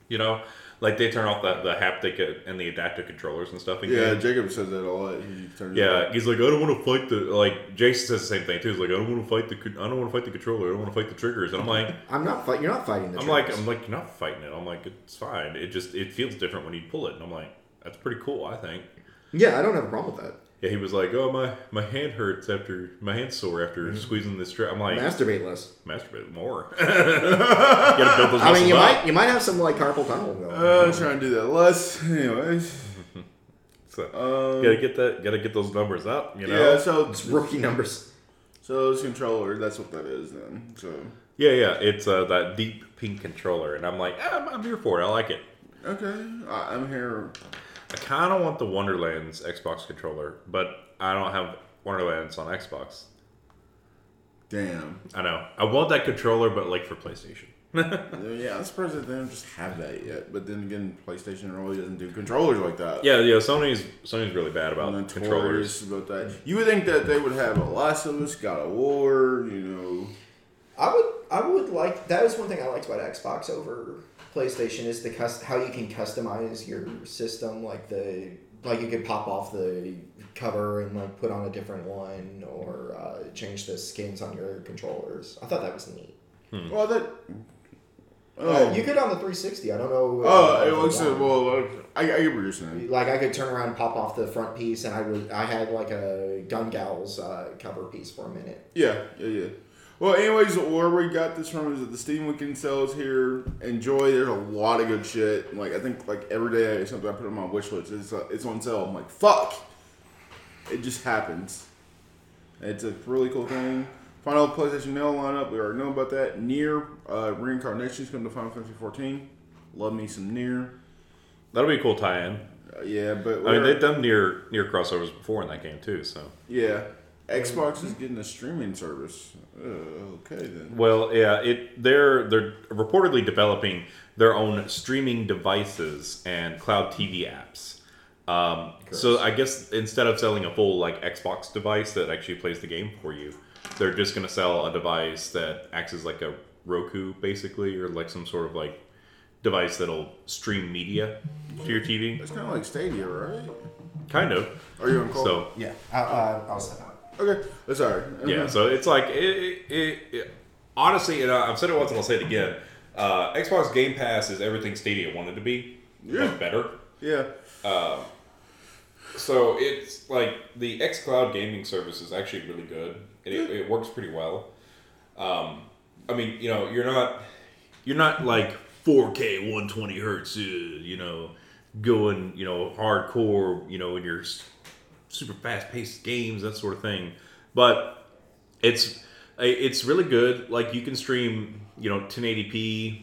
You know, like they turn off the, the haptic and the adaptive controllers and stuff. yeah, games. Jacob says that a lot. He turns Yeah, he's like, I don't want to fight the like. Jason says the same thing too. He's like, I don't want to fight the, I don't want to fight the controller. I don't want to fight the triggers. And I'm like, I'm not fight. You're not fighting the. I'm like. I'm like, you're not fighting it. I'm like, it's fine. It just it feels different when you pull it. And I'm like, that's pretty cool. I think. yeah, I don't have a problem with that. Yeah, he was like, "Oh my, my hand hurts after my hand's sore after Mm-hmm. squeezing this strap." I'm like, Masturbate less. "Masturbate more." you gotta build those I mean, you up. might you might have some like carpal tunnel going. Uh, I'm trying to do that less. Anyways. So, Um, gotta get that. Gotta get those numbers up. You know. Yeah, so it's rookie numbers. so it's controller. That's what that is then. So Yeah, yeah. It's uh, that deep pink controller, and I'm like, ah, I'm, I'm here for it. I like it. okay, I'm here. I kind of want the Wonderlands Xbox controller, but I don't have Wonderlands on Xbox. Damn. I know. I want that controller, but like for PlayStation. Yeah, I'm surprised that they don't just have that yet. But then again, PlayStation really doesn't do controllers like that. yeah, yeah. Sony's Sony's really bad about I'm controllers. about that. You would think that they would have a Last of Us, God of War, you know. I would I would like that is one thing I liked about Xbox over PlayStation is the cus- how you can customize your system like the like you could pop off the cover and like put on a different one or uh, change the skins on your controllers. I thought that was neat. Well, that. Oh, Oh, you could on the 360. I don't know. oh, uh, it looks if well. like, I, I get what you're saying. like I could turn around and pop off the front piece, and I was I had like a Gun Gals uh, cover piece for a minute. Yeah, yeah, yeah. Well, anyways, where we got this from is that the Steam Weekend sales here. Enjoy. There's a lot of good shit. Like I think like every day something I put on my wish list. It's uh, it's on sale. I'm like fuck. It just happens. It's a really cool thing. Final PlayStation Nail lineup. We already know about that. NieR uh, reincarnations come to Final Fantasy 14. Love me some NieR. That'll be a cool tie-in. Uh, yeah, but I mean, they've done NieR NieR crossovers before in that game too. So, yeah. Xbox is getting a streaming service. Uh, okay then. well, yeah, it they're they're reportedly developing their own streaming devices and cloud TV apps. Um, so I guess instead of selling a full like Xbox device that actually plays the game for you, they're just going to sell a device that acts as like a Roku basically, or like some sort of like device that'll stream media to your TV. It's kind of like Stadia, right? Kind of. Are you on call? So Yeah, I, I, I'll set up. Okay, that's all right. Yeah, so it's like it, it, it, honestly, and I- I've said it once and I'll say it again. Uh, Xbox Game Pass is everything Stadia wanted to be, Yeah. better. Yeah. So it's like the xCloud gaming service is actually really good. It, it, it works pretty well. Um, I mean, you know, you're not you're not like 4K 120 hertz, uh, you know, going you know hardcore, you know, in your super fast paced games, that sort of thing. But it's it's really good. Like you can stream, you know, 1080p,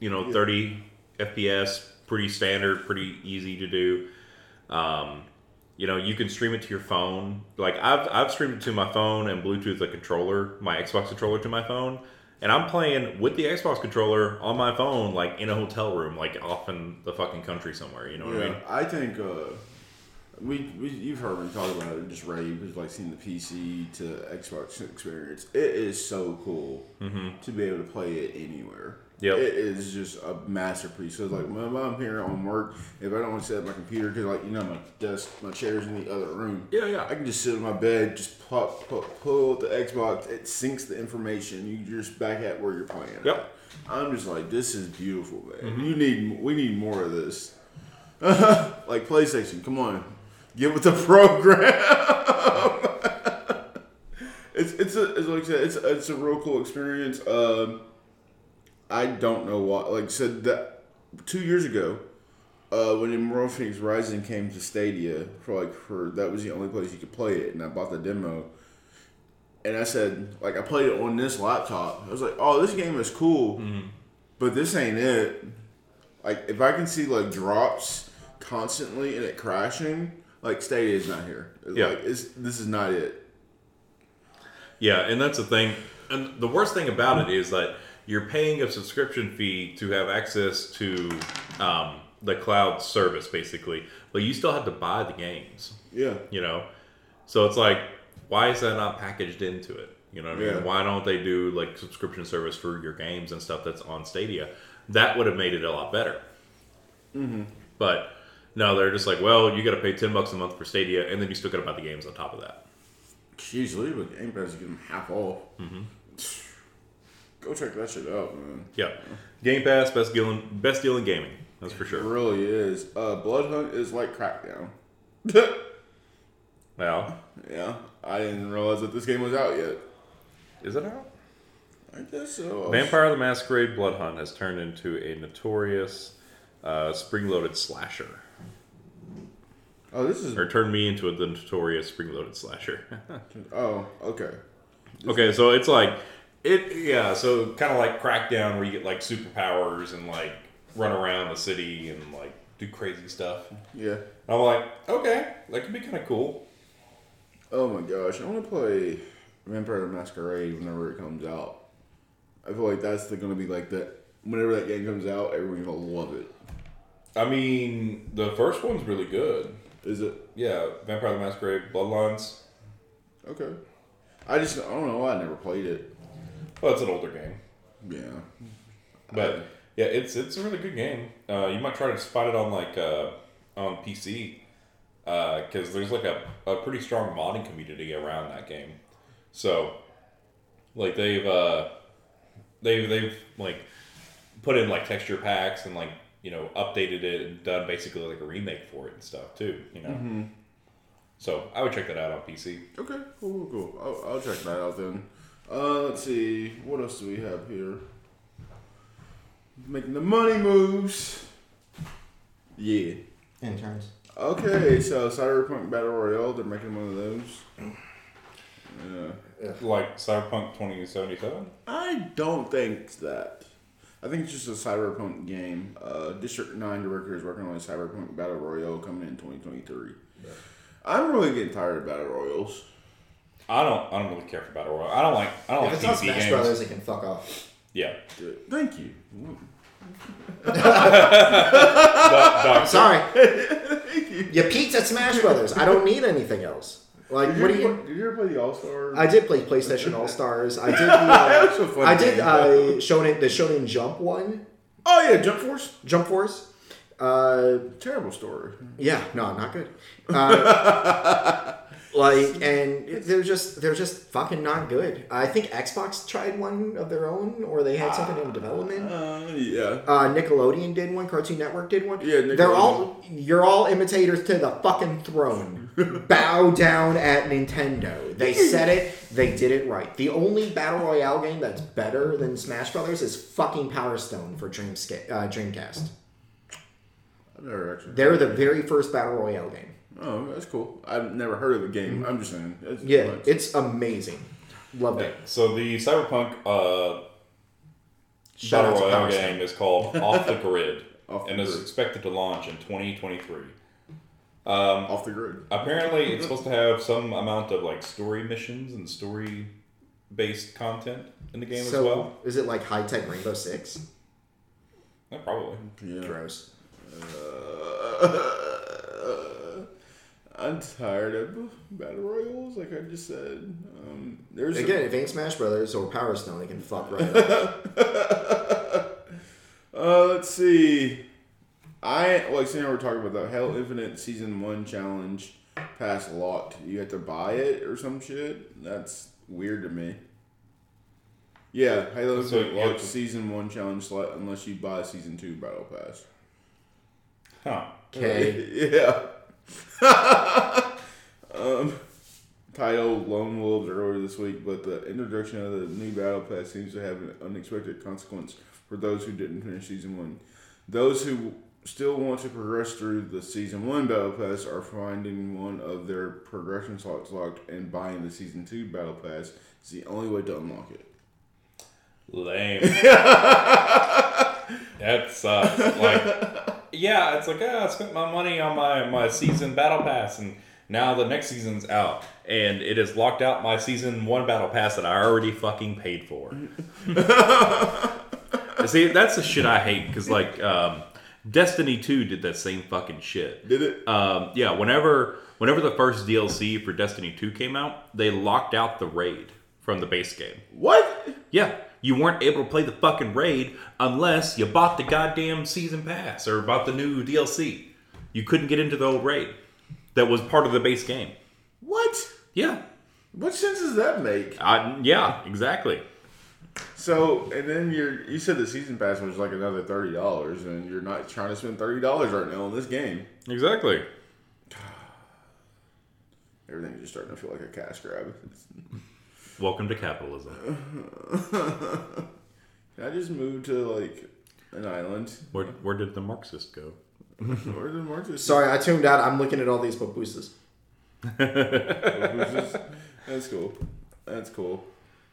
you know, 30 FPS, pretty standard, pretty easy to do. Um, you know, you can stream it to your phone. Like I've I've streamed it to my phone and Bluetooth the controller, my Xbox controller to my phone, and I'm playing with the Xbox controller on my phone, like in a hotel room, like off in the fucking country somewhere. You know what I mean? I think uh, we, we you've heard me talk about it. Just rave is like seeing the PC to Xbox experience. It is so cool mm-hmm. to be able to play it anywhere. Yep. it is just a masterpiece. So like when I'm here on work, if I don't want to set up my computer because like you know my desk, my chair's in the other room. Yeah, yeah. I can just sit in my bed, just pop, pop, pull the Xbox. It syncs the information. You just back at where you're playing. at. Yep. I'm just like, this is beautiful, man. Mm-hmm. You need, we need more of this. like PlayStation, come on, get with the program. it's it's a it's like I said, it's it's a real cool experience. Um, I don't know why. Like I said that two years ago, uh, when Immortal Fenyx Rising came to Stadia for like for that was the only place you could play it, and I bought the demo. And I said, like, I played it on this laptop. I was like, oh, this game is cool, but this ain't it. Like, if I can see like drops constantly and it crashing, like Stadia is not here. Yeah. Like, it's this is not it. Yeah, and that's the thing. And the worst thing about it is that you're paying a subscription fee to have access to um, the cloud service, basically, but you still have to buy the games. Yeah. You know, so it's like, why is that not packaged into it? You know what I mean? Why don't they do like subscription service for your games and stuff that's on Stadia? That would have made it a lot better. Mm-hmm. But no, they're just like, well, you got to pay ten bucks a month for Stadia, and then you still got to buy the games on top of that. Jeez, leave with Game Pass, you get them half off. Go check that shit out, man. Yeah, Game Pass, best deal in, best deal in gaming. That's for sure. It really is. Uh, Blood Hunt is like Crackdown. Well, yeah, I didn't realize that this game was out yet. is it out? I guess so. Vampire the Masquerade Blood Hunt has turned into a notorious uh, spring-loaded slasher, Oh, this is. or turn me into a, the notorious spring-loaded slasher. Oh, okay. okay, so it's like it, yeah. So kind of like Crackdown, where you get like superpowers and like run around the city and like do crazy stuff. Yeah. I'm like, okay, that could be kind of cool. Oh my gosh, I want to play Vampire the Masquerade whenever it comes out. I feel like that's the, gonna be like that. Whenever that game comes out, everyone's gonna love it. I mean, the first one's really good. Is it? Yeah, Vampire the Masquerade Bloodlines. Okay. I just I don't know. I never played it. Well, it's an older game, Yeah. but yeah, it's it's a really good game. Uh, you might try to spot it on like uh, on PC because there's like a, a pretty strong modding community around that game. So, like they've uh, they've they've like put in like texture packs and like you know updated it and done basically like a remake for it and stuff too. You know. So I would check that out on PC. Okay. Cool. Cool. cool. I'll, I'll check that out then. Uh, let's see. What else do we have here? Making the money moves. Yeah. Interns. Okay, so Cyberpunk Battle Royale, they're making one of those. Yeah. Like Cyberpunk 2077? I don't think that. I think it's just a Cyberpunk game. Uh, District 9 director is working on a Cyberpunk Battle Royale coming in 2023. I'm really getting tired of Battle Royals. I don't. I don't really care for battle royale. I don't like. I don't If like it's not PC Smash games. Brothers, it can fuck off. Yeah. Dude, Thank you. Doc- Sorry. you peaked at Smash Brothers. I don't need anything else. Like, Did what you, do you? play, did you ever play the All Stars? I did play PlayStation All Stars. I did. The, uh, That's a fun I did uh, Shonen, the Shonen Jump one, oh yeah, Jump Force. Jump Force. Uh, Terrible story. yeah, no, not good. Uh, like, and they're just they're just fucking not good. I think Xbox tried one of their own, or they had something in development. Uh, yeah. Uh, Nickelodeon did one. Cartoon Network did one. Yeah, they're all you're all imitators to the fucking throne. Bow down at Nintendo. They said it. They did it right. The only battle royale game that's better than Smash Brothers is fucking Power Stone for Dreamsca- uh, Dreamcast. I've never actually. They're the very first battle royale game. Oh, that's cool. I've never heard of the game. I'm just saying. It's Yeah, fun. it's amazing. Loved it. So the Cyberpunk uh, Shout Battle Royale Power game is called Off the Grid Off the and is expected to launch in 2023. Um, Off the grid. apparently, it's supposed to have some amount of like story missions and story based content in the game so, as well. is it like high tech Rainbow Six? Yeah, probably. Yeah. Gross. Uh, I'm tired of battle royals, like I just said. Um, there's Again, if it ain't Smash Brothers or Power Stone, it can fuck right up. Uh, let's see. I like saying we're talking about the Halo Infinite Season One Challenge pass locked. You have to buy it or some shit. That's weird to me. Yeah, Halo So Infinite locked to- Season One Challenge slot unless you buy Season Two Battle Pass. Huh. Okay. yeah. um, titled Lone Wolves earlier this week, but the introduction of the new battle pass seems to have an unexpected consequence for those who didn't finish season one. Those who still want to progress through the season one battle pass are finding one of their progression slots locked and buying the season two battle pass is the only way to unlock it. Lame. that sucks. Like, yeah, it's like, oh, I spent my money on my, my season battle pass, and now the next season's out, and it has locked out my season one battle pass that I already fucking paid for. See, that's the shit I hate because like um, Destiny Two did that same fucking shit. Did it? Um, yeah, whenever whenever the first DLC for Destiny Two came out, they locked out the raid from the base game. What? Yeah, you weren't able to play the fucking raid unless you bought the goddamn season pass or bought the new DLC. You couldn't get into the old raid that was part of the base game. What? Yeah, What sense does that make? uh, yeah, exactly. So, and then you're you said the season pass was like another thirty dollars, and you're not trying to spend thirty dollars right now on this game. Exactly. Everything's just starting to feel like a cash grab. Welcome to capitalism. Can I just move to like an island? Where, where did the Marxist go? Where did Marcus? Sorry, I tuned out. I'm looking at all these papooses. That's cool. That's cool.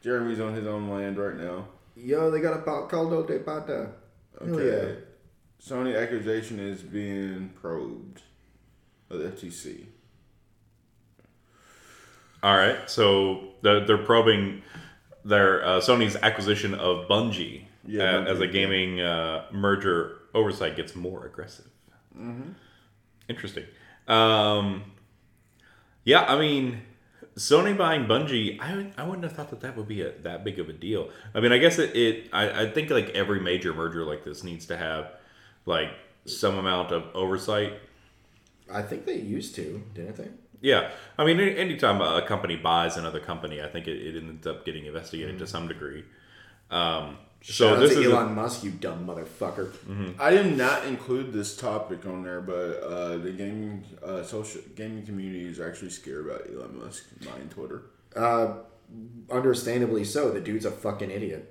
Jeremy's on his own land right now. Yo, they got a pa- caldo de pata. Hell Okay. Sony accusation is being probed by the FTC. All right, so they're, they're probing their uh, Sony's acquisition of Bungie, Yeah, uh, Bungie, as a yeah. gaming uh, merger oversight gets more aggressive. Mm-hmm. Interesting. Um, yeah, I mean, Sony buying Bungie, I, I wouldn't have thought that that would be a, that big of a deal. I mean, I guess it, it I, I think like every major merger like this needs to have like some amount of oversight. I think they used to, didn't they? yeah, I mean, anytime a company buys another company, I think it, it ends up getting investigated to some degree. Um, so Shout out this to is a- Elon Musk, you dumb motherfucker. I did not include this topic on there, but uh, the gaming uh, social gaming community is actually scared about Elon Musk buying Twitter. Uh, understandably so. The dude's a fucking idiot.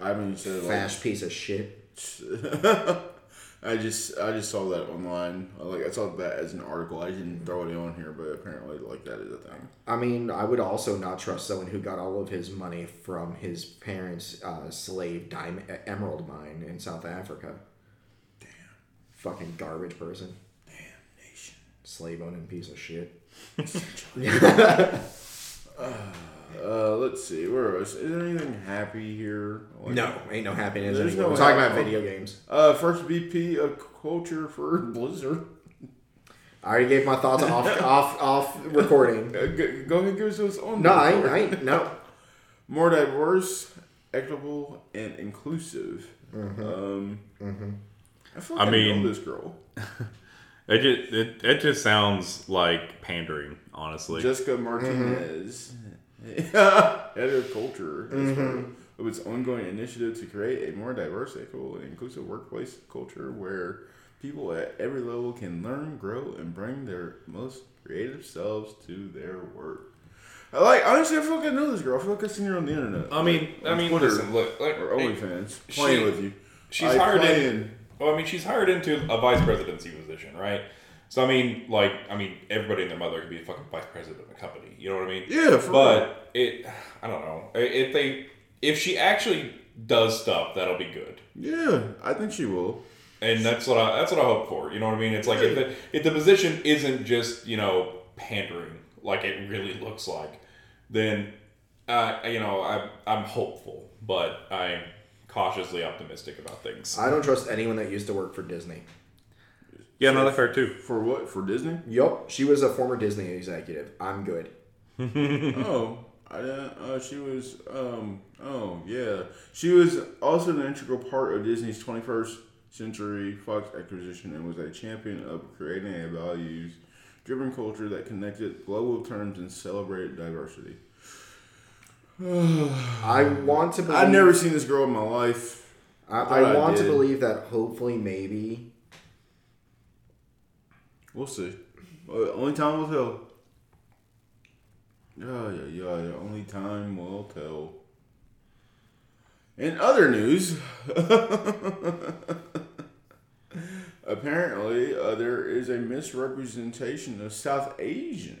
I haven't said like piece of shit. I just I just saw that online. Like I saw that as an article. I didn't throw it on here, but apparently like that is a thing. I mean, I would also not trust someone who got all of his money from his parents' uh, slave diamond emerald mine in South Africa. Damn. Fucking garbage person. Damn nation. Slave owning piece of shit. Uh, let's see. Where was? Is there anything happy here? Like- No, ain't no happiness There's anymore. no We're talking about video games. Uh, first VP of culture for Blizzard. I already gave my thoughts off off off recording. Uh, g- go ahead, and give us those on. No, I ain't, I ain't no. more diverse, equitable, and inclusive. Mm-hmm. Um, I feel like I I, mean- know this girl, it just it, it just sounds like pandering, honestly. Jessica Martinez, head of culture, as part mm-hmm. of its ongoing initiative to create a more diverse, equitable, and inclusive workplace culture where people at every level can learn, grow, and bring their most creative selves to their work. I like honestly, I feel like I know this girl. I feel like I've seen her on the internet. I mean, I mean, Twitter listen, look, like, or OnlyFans, playing she- with you. she's I hired in- Well, I mean, she's hired into a vice presidency position, right? So I mean, like, I mean, everybody and their mother could be a fucking vice president of a company. You know what I mean? Yeah, for but it, I don't know. If they, if she actually does stuff, that'll be good. Yeah, I think she will. And that's what I that's what I hope for. You know what I mean? It's like if the if the position isn't just you know pandering like it really looks like, then uh, you know I I'm hopeful, but I'm cautiously optimistic about things. I don't trust anyone that used to work for Disney. Yeah, no, that's fair too. For what? For Disney? Yup, she was a former Disney executive. I'm good. oh, I, uh, she was. Um. Oh, yeah. She was also an integral part of Disney's 21st Century Fox acquisition and was a champion of creating a values-driven culture that connected global terms and celebrated diversity. I want to believe. I've never seen this girl in my life. I, I I want to believe that hopefully, maybe. We'll see. Uh, only time will tell. Yeah, yeah, yeah, yeah. Only time will tell. In other news, apparently uh, there is a misrepresentation of South Asian.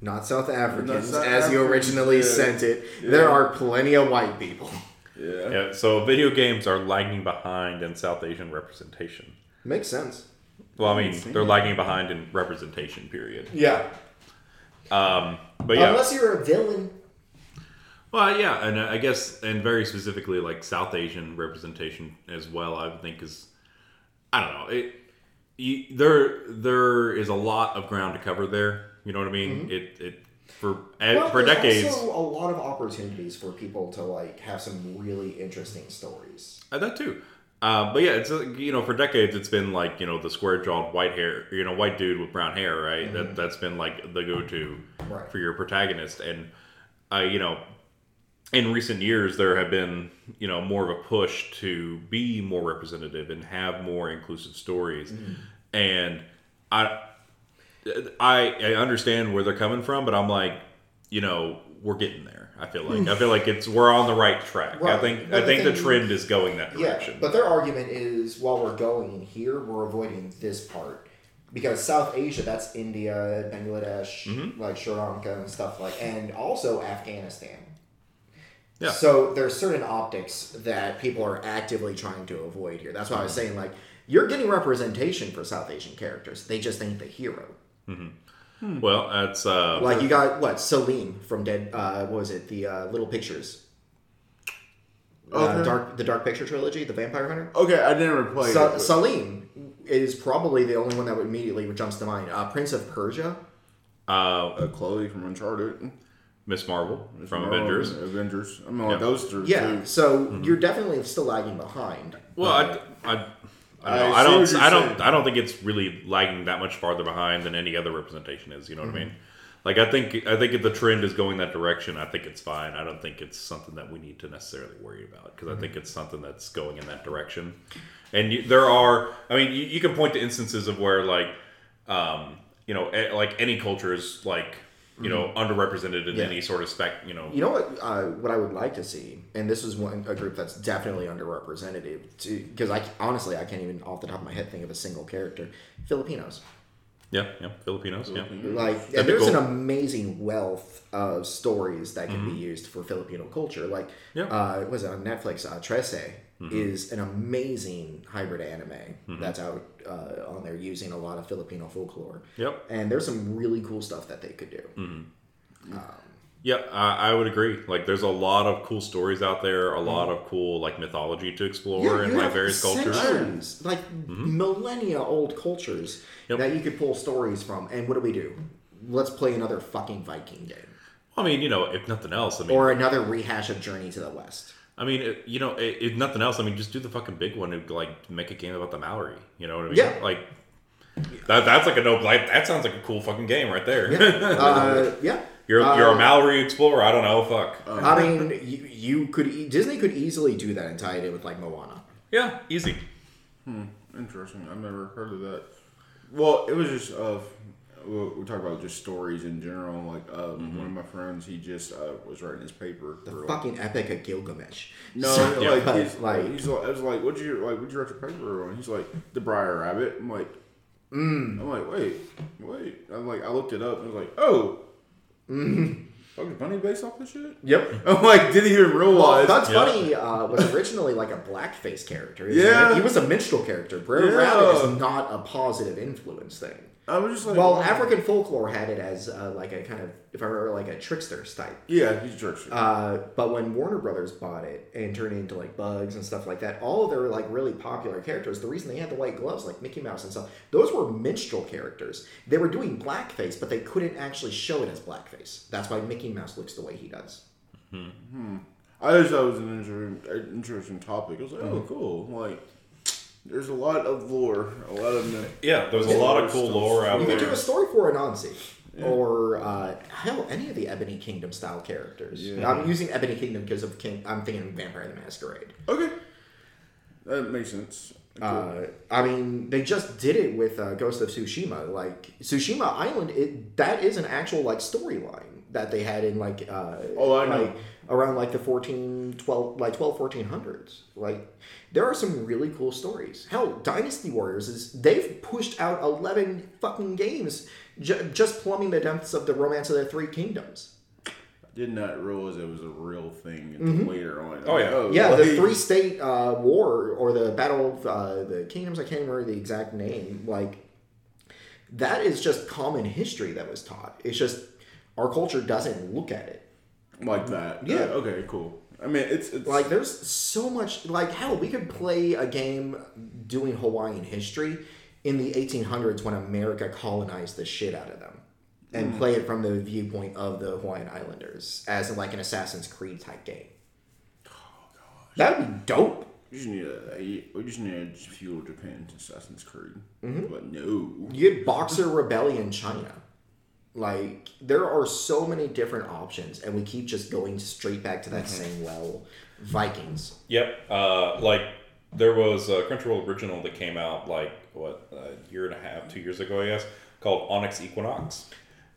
Not South Africans, South as you originally yeah. sent it. Yeah. There are plenty of white people. Yeah. Yeah, so video games are lagging behind in South Asian representation. Makes sense. Well, I mean, seen they're lagging behind in representation. Period. Yeah. Um, but yeah, Unless you're a villain. Well, yeah, and I guess, and very specifically, like South Asian representation as well. I would think is, I don't know, it. You, there, there is a lot of ground to cover there. You know what I mean? It, it for Well, for decades. also a lot of opportunities for people to like have some really interesting stories. Uh, that too. Uh, but yeah, it's you know for decades it's been like you know the square jawed white hair, you know white dude with brown hair, right? That that's been like the go to Right. for your protagonist, and uh, you know in recent years there have been you know more of a push to be more representative and have more inclusive stories, and I I I understand where they're coming from, but I'm like you know we're getting there. I feel like I feel like it's we're on the right track. I think But I the think the thing- trend is going that direction. Yeah, but their argument is while we're going here, we're avoiding this part because South Asia, that's India, Bangladesh, Mm-hmm. like Sri Lanka and stuff like, and also Afghanistan. Yeah. So there's certain optics that people are actively trying to avoid here. That's why I was saying like you're getting representation for South Asian characters. They just ain't the hero. Well, that's uh, Like you got what Salim from Dead. Uh, what was it? The uh, Little Pictures. Uh, Okay. dark the Dark Picture trilogy, the Vampire Hunter. Okay, I never played Sa- it. but- is probably the only one that would immediately jumps to mind. Uh, Prince of Persia. uh, uh, Chloe from Uncharted. Miss Marvel from Marvel, Avengers. Avengers. I mean, like Yeah. those two. Yeah, too. so you're definitely still lagging behind. Well, I, I, I, don't I I don't. I don't. saying. I don't think it's really lagging that much farther behind than any other representation is. You know what I mean? Like I think. I think if the trend is going that direction, I think it's fine. I don't think it's something that we need to necessarily worry about because I think it's something that's going in that direction. And you, there are. I mean, you, you can point to instances of where like, um, you know, eh, like any culture is like, you know, underrepresented in Yeah. any sort of spec. You know, You know what? Uh, what I would like to see, and this is one a group that's definitely underrepresented, because I honestly I can't even off the top of my head think of a single character. Filipinos. yeah, yeah, Filipinos, yeah. Like, and there's cool. an amazing wealth of stories that can be used for Filipino culture. Like, Yeah. uh, was it on Netflix? Uh, Trese Mm-hmm. is an amazing hybrid anime mm-hmm. that's out uh, on there using a lot of Filipino folklore. Yep. And there's some really cool stuff that they could do. Mm-hmm. Um, yeah, I, I would agree. Like, there's a lot of cool stories out there, a lot of cool like mythology to explore in you like various cultures. like millennia old cultures Yep. that you could pull stories from. And what do we do? Let's play another fucking Viking game. I mean, you know, if nothing else, I mean, Or another rehash of Journey to the West. I mean, it, you know, i if nothing else, I mean, just do the fucking big one and like make a game about the Maori. You know what I mean? Yeah. Like that. That's like a no. Like that sounds like a cool fucking game right there. uh, yeah. you're Uh, you're a Maori explorer. I don't know. Fuck. I mean, you, you could e- Disney could easily do that and tie it in with like Moana. yeah, easy. Hmm. Interesting. I've never heard of that. Well, it was just uh, well, we talk about just stories in general. Like um, one of my friends, he just uh, was writing his paper. The for, like, fucking Epic of Gilgamesh. no, So, like, but, he's like- like he's like I was like, what'd you like? What'd you write your paper on? He's like the Brer Rabbit. I'm like, Mm. I'm like, wait, wait. I'm like, I looked it up. and I was like, oh, Mm-hmm. Bugs Bunny based off this shit. Yep. I'm like, didn't even Well, realize. Bugs Yeah. Bunny uh, was originally like a blackface character. He was Yeah. a, he was a minstrel character. Brer Yeah. Rabbit is not a positive influence thing. I was just like, Well, wow. African folklore had it as uh, like a kind of, if I remember, like a trickster type. Yeah, he's a trickster. Uh, but when Warner Brothers bought it and turned it into like Bugs and stuff like that, all of their like really popular characters, the reason they had the white gloves, like Mickey Mouse and stuff, those were minstrel characters. They were doing blackface, but they couldn't actually show it as blackface. That's why Mickey Mouse looks the way he does. Hmm. I just thought it was an interesting, interesting topic. I was like, oh, Mm-hmm. cool. Like, there's a lot of lore, a lot of. myth. Yeah, there's a lot of cool lore out there. You could do a story for Anansi. Or uh, hell, any of the Ebony Kingdom style characters. Yeah. I'm using Ebony Kingdom because of King. I'm thinking Vampire the Masquerade. Okay, that makes sense. Uh, I mean, they just did it with uh, Ghost of Tsushima. Like Tsushima Island, it that is an actual like storyline that they had in like uh, Oh, I know. like, around like the 14, 12, like 12, 1400s. Like there are some really cool stories. Hell, Dynasty Warriors is they've pushed out eleven fucking games ju- just plumbing the depths of the Romance of the Three Kingdoms. I did not realize it was a real thing until later on. Oh, yeah. Mm-hmm. Yeah, the three state uh, war or the battle of uh, the kingdoms. I can't remember the exact name. Like that is just common history that was taught. It's just our culture doesn't look at it. Like that. Yeah. Uh, okay. Cool. I mean, it's it's Like there's so much. Like hell, we could play a game doing Hawaiian history in the 1800s when America colonized the shit out of them. And play it from the viewpoint of the Hawaiian Islanders as like an Assassin's Creed type game. Oh gosh, That'd be dope. We just need a, we just need a fuel Japan's Assassin's Creed. Mm-hmm. But no. You get Boxer Rebellion China. Like there are so many different options, and we keep just going straight back to that Mm-hmm. same well. Vikings. Yep. Uh, like there was a Crunchyroll original that came out like what a year and a half, two years ago, I guess, called Onyx Equinox.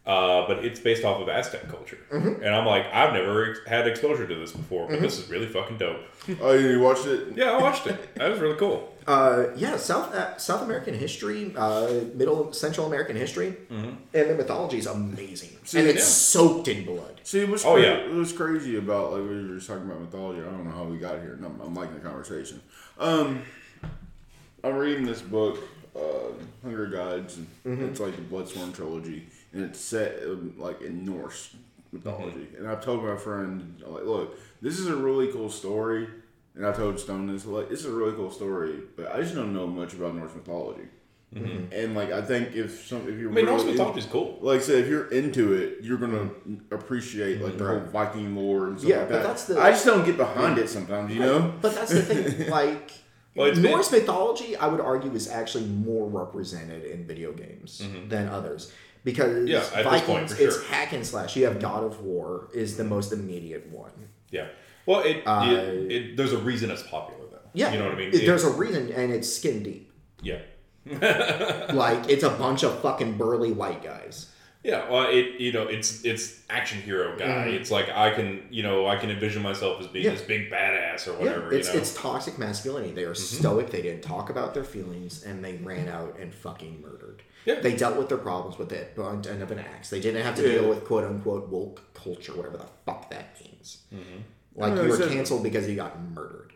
Uh, but it's based off of Aztec culture, Mm-hmm. and I'm like, I've never ex- had exposure to this before, but this is really fucking dope. Oh, you watched it? Yeah, I watched it. That was really cool. Uh, yeah, South uh, South American history, uh, Middle Central American history, and the mythology is amazing, and it's yeah. soaked in blood. See, what's Oh, cra- yeah. what's crazy about like we were just talking about mythology. I don't know how we got here. and I'm, I'm liking the conversation. Um, I'm reading this book, uh, Hunger Gods. And Mm-hmm. It's like the Bloodsworn trilogy, and it's set um, like in Norse mythology. And I've told my friend, like, look, this is a really cool story. And I told Stone this, like, this is a really cool story, but I just don't know much about Norse mythology. And like, I think if some, if you're, Mm-hmm. I mean, Norse mythology is cool. like I said, if you're into it, you're gonna appreciate like the whole Viking lore and stuff Yeah, like but that's the- I just don't get behind it sometimes, you know. But that's the thing, like. Well, it's been- Norse mythology, I would argue, is actually more represented in video games than others because Mm-hmm. Yeah, Vikings, point, it's sure. hack and slash. You have God of War is the most immediate one. Yeah. Well, it, Uh, it, it there's a reason it's popular though. Yeah, You know what I mean? It- there's a reason, and it's skin deep. yeah. Like it's a bunch of fucking burly white guys. Yeah, well, it you know it's it's action hero guy. It's like I can you know I can envision myself as being Mm-hmm. Yeah. this big badass or Yeah, whatever. it's you know, it's toxic masculinity. They are stoic. They didn't talk about their feelings, and they ran out and fucking murdered. Yeah. They dealt with their problems with it, bunt end of an axe. They didn't have to Yeah. deal with quote unquote woke culture, whatever the fuck that means. Like No, you were canceled because you got murdered.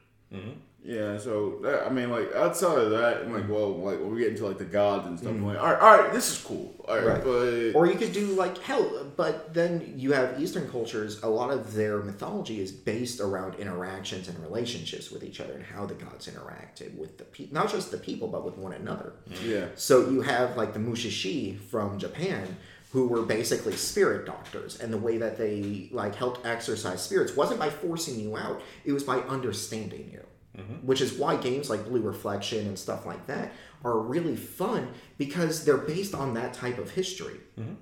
Yeah, so that, I mean, like outside of that, I'm Mm. like, well, like when we get into like the gods and stuff, I'm like, all right, all right, this is cool, all right, Right. but Or you could do like hell, but then you have Eastern cultures. A lot of their mythology is based around interactions and relationships with each other, and how the gods interacted with the people, not just the people, but with one another. yeah, So you have like the Mushishi from Japan, who were basically spirit doctors, and the way that they like helped exercise spirits wasn't by forcing you out; it was by understanding you. Mm-hmm. Which is why games like Blue Reflection and stuff like that are really fun because they're based on that type of history, mm-hmm.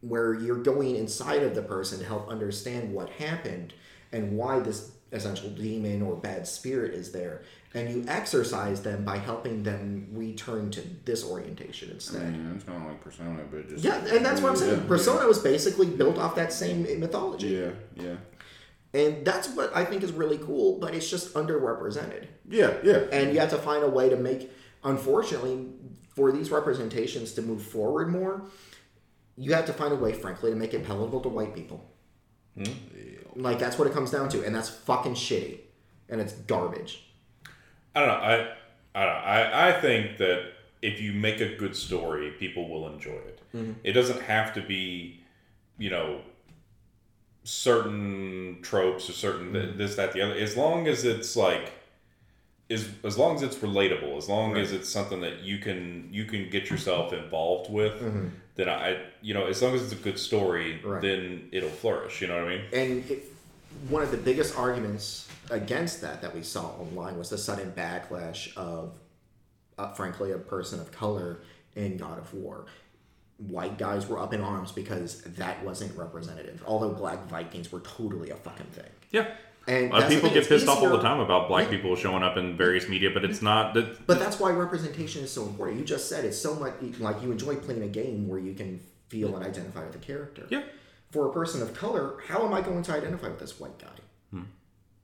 where you're going inside of the person to help understand what happened and why this essential demon or bad spirit is there, and you exercise them by helping them return to this orientation I instead. mean, it's kind of like Persona, but just Yeah, and that's what I'm saying. Yeah, Persona was basically built off that same mythology. Yeah, yeah, And that's what I think is really cool, but it's just underrepresented. yeah, yeah. And you have to find a way to make, unfortunately, for these representations to move forward more, you have to find a way, frankly, to make it palatable to white people. Hmm? Like that's what it comes down to, and that's fucking shitty, and it's garbage. I don't know. I I don't know. I, I think that if you make a good story, people will enjoy it. Mm-hmm. It doesn't have to be, you know, certain tropes or certain th- this that the other. As long as it's like, is as long as it's relatable, as long as it's something that you can you can get yourself involved with, then I you know as long as it's a good story, Right. then it'll flourish. You know what I mean? And it, one of the biggest arguments against that that we saw online was the sudden backlash of, uh, frankly, a person of color in God of War. White guys were up in arms because that wasn't representative. Although Black Vikings were totally a fucking thing. Yeah. And A lot of that's the people get it's pissed off all the time about black people showing up in various media, but it's not that. But that's why representation is so important. You just said it's so much like you enjoy playing a game where you can feel and identify with a character. Yeah. For a person of color, how am I going to identify with this white guy? Hmm.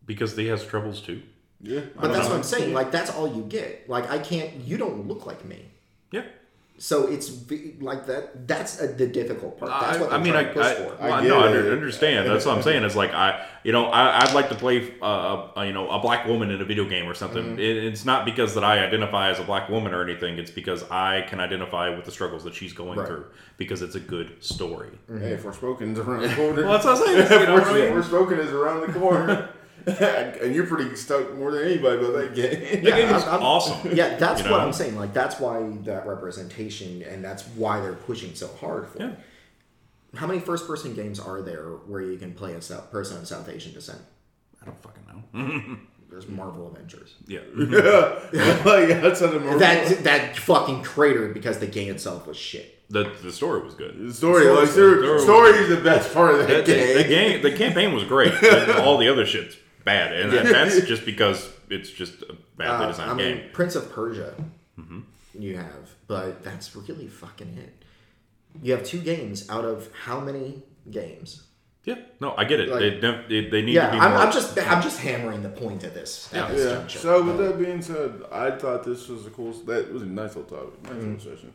Because he has troubles too. Yeah. But that's what I'm saying. Like that's all you get. Like I can't. You don't look like me. Yeah. So it's like that. That's uh the difficult part. That's I, what I they're mean, I, trying to I, for. well, I no, I get under- it. understand. That's what I'm saying. It's like I, you know, I, I'd like to play, uh, a, a, you know, a black woman in a video game or something. Mm-hmm. It, it's not because that I identify as a black woman or anything. It's because I can identify with the struggles that she's going Right. through because it's a good story. Hey, Forspoken's around the corner. Well, that's what I'm saying. You know what I mean? Forspoken is around the corner. and you're pretty stoked more than anybody about that game. The game is I'm- I'm- awesome. yeah, that's You what know? I'm saying. Like that's why that representation, and that's why they're pushing so hard for. it. Yeah. How many first-person games are there where you can play a South, person of South Asian descent? I don't fucking know. There's Marvel Avengers. yeah. yeah. like, that's not a Marvel. That that fucking cratered because the game itself was shit. The, the story was good. The story, The like, story's story, good. story is the best part of The, that game. the game, the campaign was great. all the other shit's bad, and Yeah. that's just because it's just a badly Uh, designed I mean, game. Prince of Persia, you have, but that's really fucking it. You have two games out of how many games? Yeah, no, I get it. Like- they, def- they, they need Yeah, to be I'm, more. I'm just I'm just hammering the point of this at Yeah. this Yeah. So with that being said, I thought this was a cool. That was a nice little topic. Nice little session.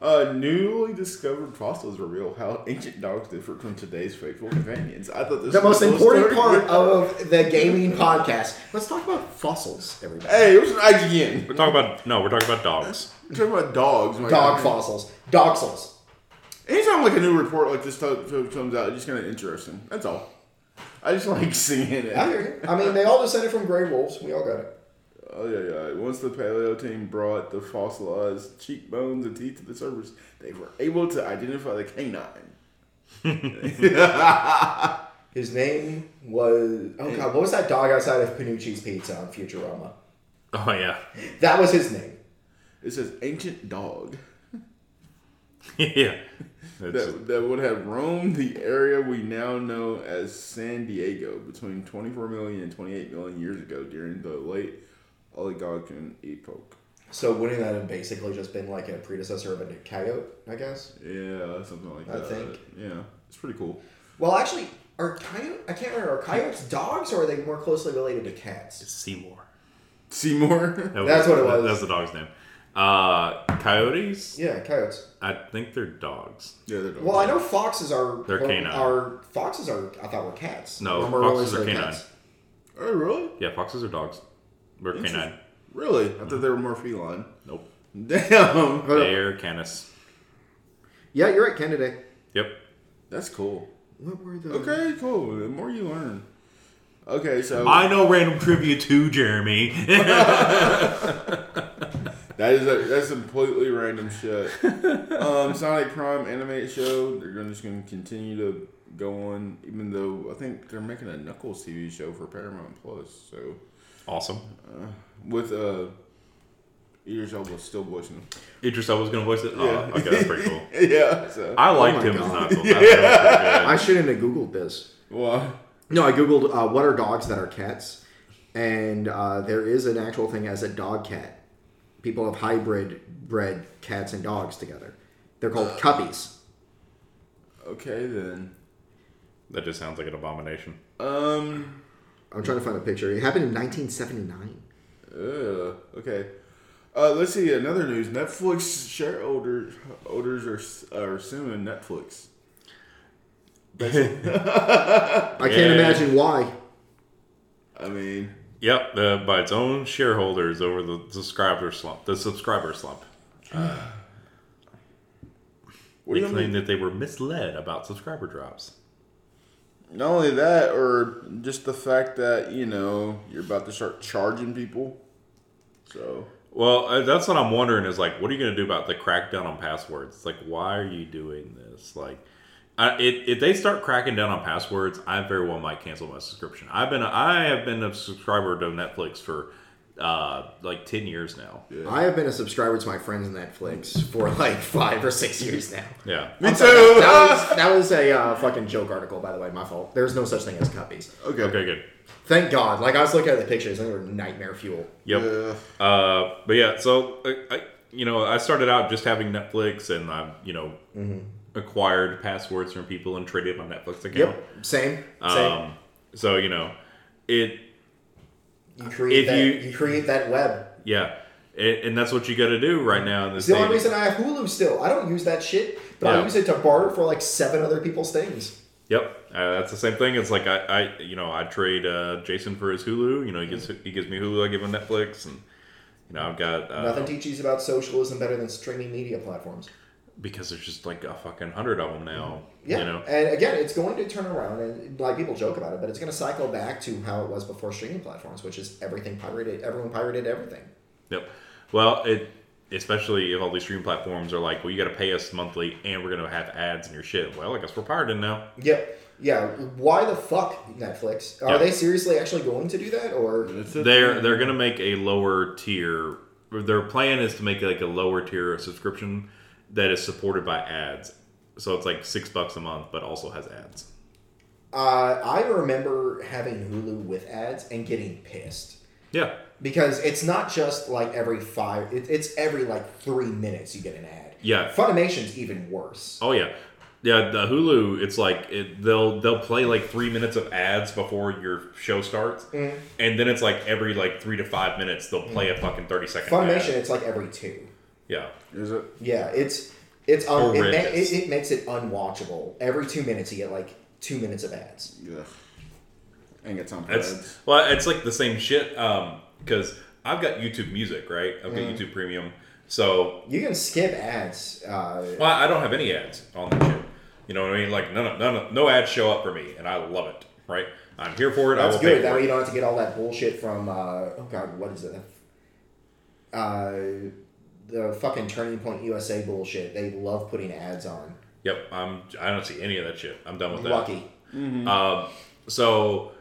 Uh, newly discovered fossils reveal how ancient dogs differ from today's faithful companions. I thought this the was most important story. part of the gaming podcast. Let's talk about fossils, everybody. Hey, it was an IGN. we're talking about no, we're talking about dogs. We're talking about dogs. my Dog God. fossils, dogsels. Anytime like a new report like this to- to- comes out, it's just kind of interesting. That's all. I just like seeing it. I hear you. I mean, they all descended from gray wolves. We all got it. Oh yeah, yeah. Once the paleo team brought the fossilized cheekbones and teeth to the surface, they were able to identify the canine. His name was oh god, what was that dog outside of Panucci's Pizza on Futurama? Oh yeah, That was his name. It says ancient dog yeah. That, that would have roamed the area we now know as San Diego between 24 million and 28 million years ago during the late Oligocene epoch. So wouldn't that have basically just been like a predecessor of a coyote? I guess. Yeah, something like I that. I think. Yeah, it's pretty cool. Well, actually, are coyote? I can't remember. Are coyotes dogs, or are they more closely related to cats? It's Seymour. Seymour. That That's what it was. That's the dog's name. Uh, coyotes. Yeah, coyotes. I think they're dogs. yeah, they're dogs. Well, I know foxes are. They're canine. Are foxes are? I thought were cats. No, foxes are related canine. cats. Oh, really? Yeah, foxes are dogs. They're canine. Really? I thought they were more feline. Nope. Damn. They're canis. Yeah, you're right, Kennedy. Yep. That's cool. What were the? Okay, cool. The more you learn. Okay, so I know random trivia too, Jeremy. that is a, that's completely random shit. um, Sonic Prime animated show. They're gonna, just going to continue to go on, even though I think they're making a Knuckles TV show for Paramount Plus. So awesome. with uh, Idris Elba still voicing him. Idris Elba's gonna voice it. Oh, Yeah. okay, that's pretty cool. yeah. So I liked my him as God. Knuckles. That was pretty I shouldn't have googled this. well, No, I googled uh, what are dogs that are cats, and uh, there is an actual thing as a dog cat. People have hybrid bred cats and dogs together. They're called cuppies. okay then. That just sounds like an abomination. Um. I'm trying to find a picture. It happened in 1979. Uh, okay. Uh, let's see another news. Netflix shareholders holders are are suing Netflix. I can't Yeah. imagine why. I mean, Yep, the, by its own shareholders over the subscriber slump. The subscriber slump. what They do claim that they were misled about subscriber drops. Not only that, or just the fact that you know you're about to start charging people. So Well, uh, that's what I'm wondering is like, what are you going to do about the crackdown on passwords? It's like, why are you doing this? Like, I, it, if they start cracking down on passwords, I very well might cancel my subscription. I've been, I have been a subscriber to Netflix for uh, like ten years now. yeah. I have been a subscriber to my friends Netflix for like five or six years now. Yeah, Me too. That was, that was a uh, fucking joke article, by the way. My fault. There's no such thing as cuppies. okay. okay, good. Thank God. Like I was looking at the pictures, and they were nightmare fuel. Yep. Yeah. Uh, but yeah, so I, I, you know, I started out just having Netflix, and I've you know acquired passwords from people and traded my Netflix account. Yep. Same. Same. Um, so you know, it you create if that. you- You, create that web. yeah, and that's what you got to do right now in this It's the only reason I have Hulu still. I don't use that shit, but I use it to barter for like seven other people's things. Yep, uh, that's the same thing. It's like I, I you know, I trade uh, Jason for his Hulu. You know, he gives he gives me Hulu. I give him Netflix, and you know, I've got uh, Nothing teaches about socialism better than streaming media platforms. Because there's just like a fucking hundred of them now. Yeah, You know, and again, it's going to turn around, and like people joke about it, but it's going to cycle back to how it was before streaming platforms, which is everything pirated. Everyone pirated everything. Yep. Well, it especially if all these streaming platforms are like, well, you got to pay us monthly, and we're gonna have ads in your shit. Well, I guess we're pirated now. Yep. Yeah. Why the fuck Netflix? Are Yeah. they seriously actually going to do that, or They're they're gonna make a lower tier. Their plan is to make like a lower tier subscription that is supported by ads. So it's like six bucks a month, but also has ads. uh, I remember having Hulu with ads and getting pissed. Yeah. because it's not just like every five it, it's every like three minutes you get an ad Yeah. funimation's even worse Oh yeah. Yeah, the Hulu, it's like it, they'll they'll play like three minutes of ads before your show starts, Mm. and then it's like every like three to five minutes they'll play a fucking thirty second. funimation ad. it's like every two Yeah, Is it? yeah it's it's un- it, ma- it, it makes it unwatchable every two minutes you get like two minutes of ads Yeah. Ain't got time for it's ads. well, it's like the same shit. Um, because I've got YouTube Music, right? I've got Mm. YouTube Premium, so you can skip ads uh, well, I don't have any ads on that shit. You know what I mean? Like none of, none of, no ads show up for me, and I love it. Right? I'm here for it. that's I will good pay that for way it. you don't have to get all that bullshit from uh, oh god what is it uh, the fucking turning point usa bullshit they love putting ads on Yep, I'm. I don't see any of that shit. I'm done with that. lucky Um, so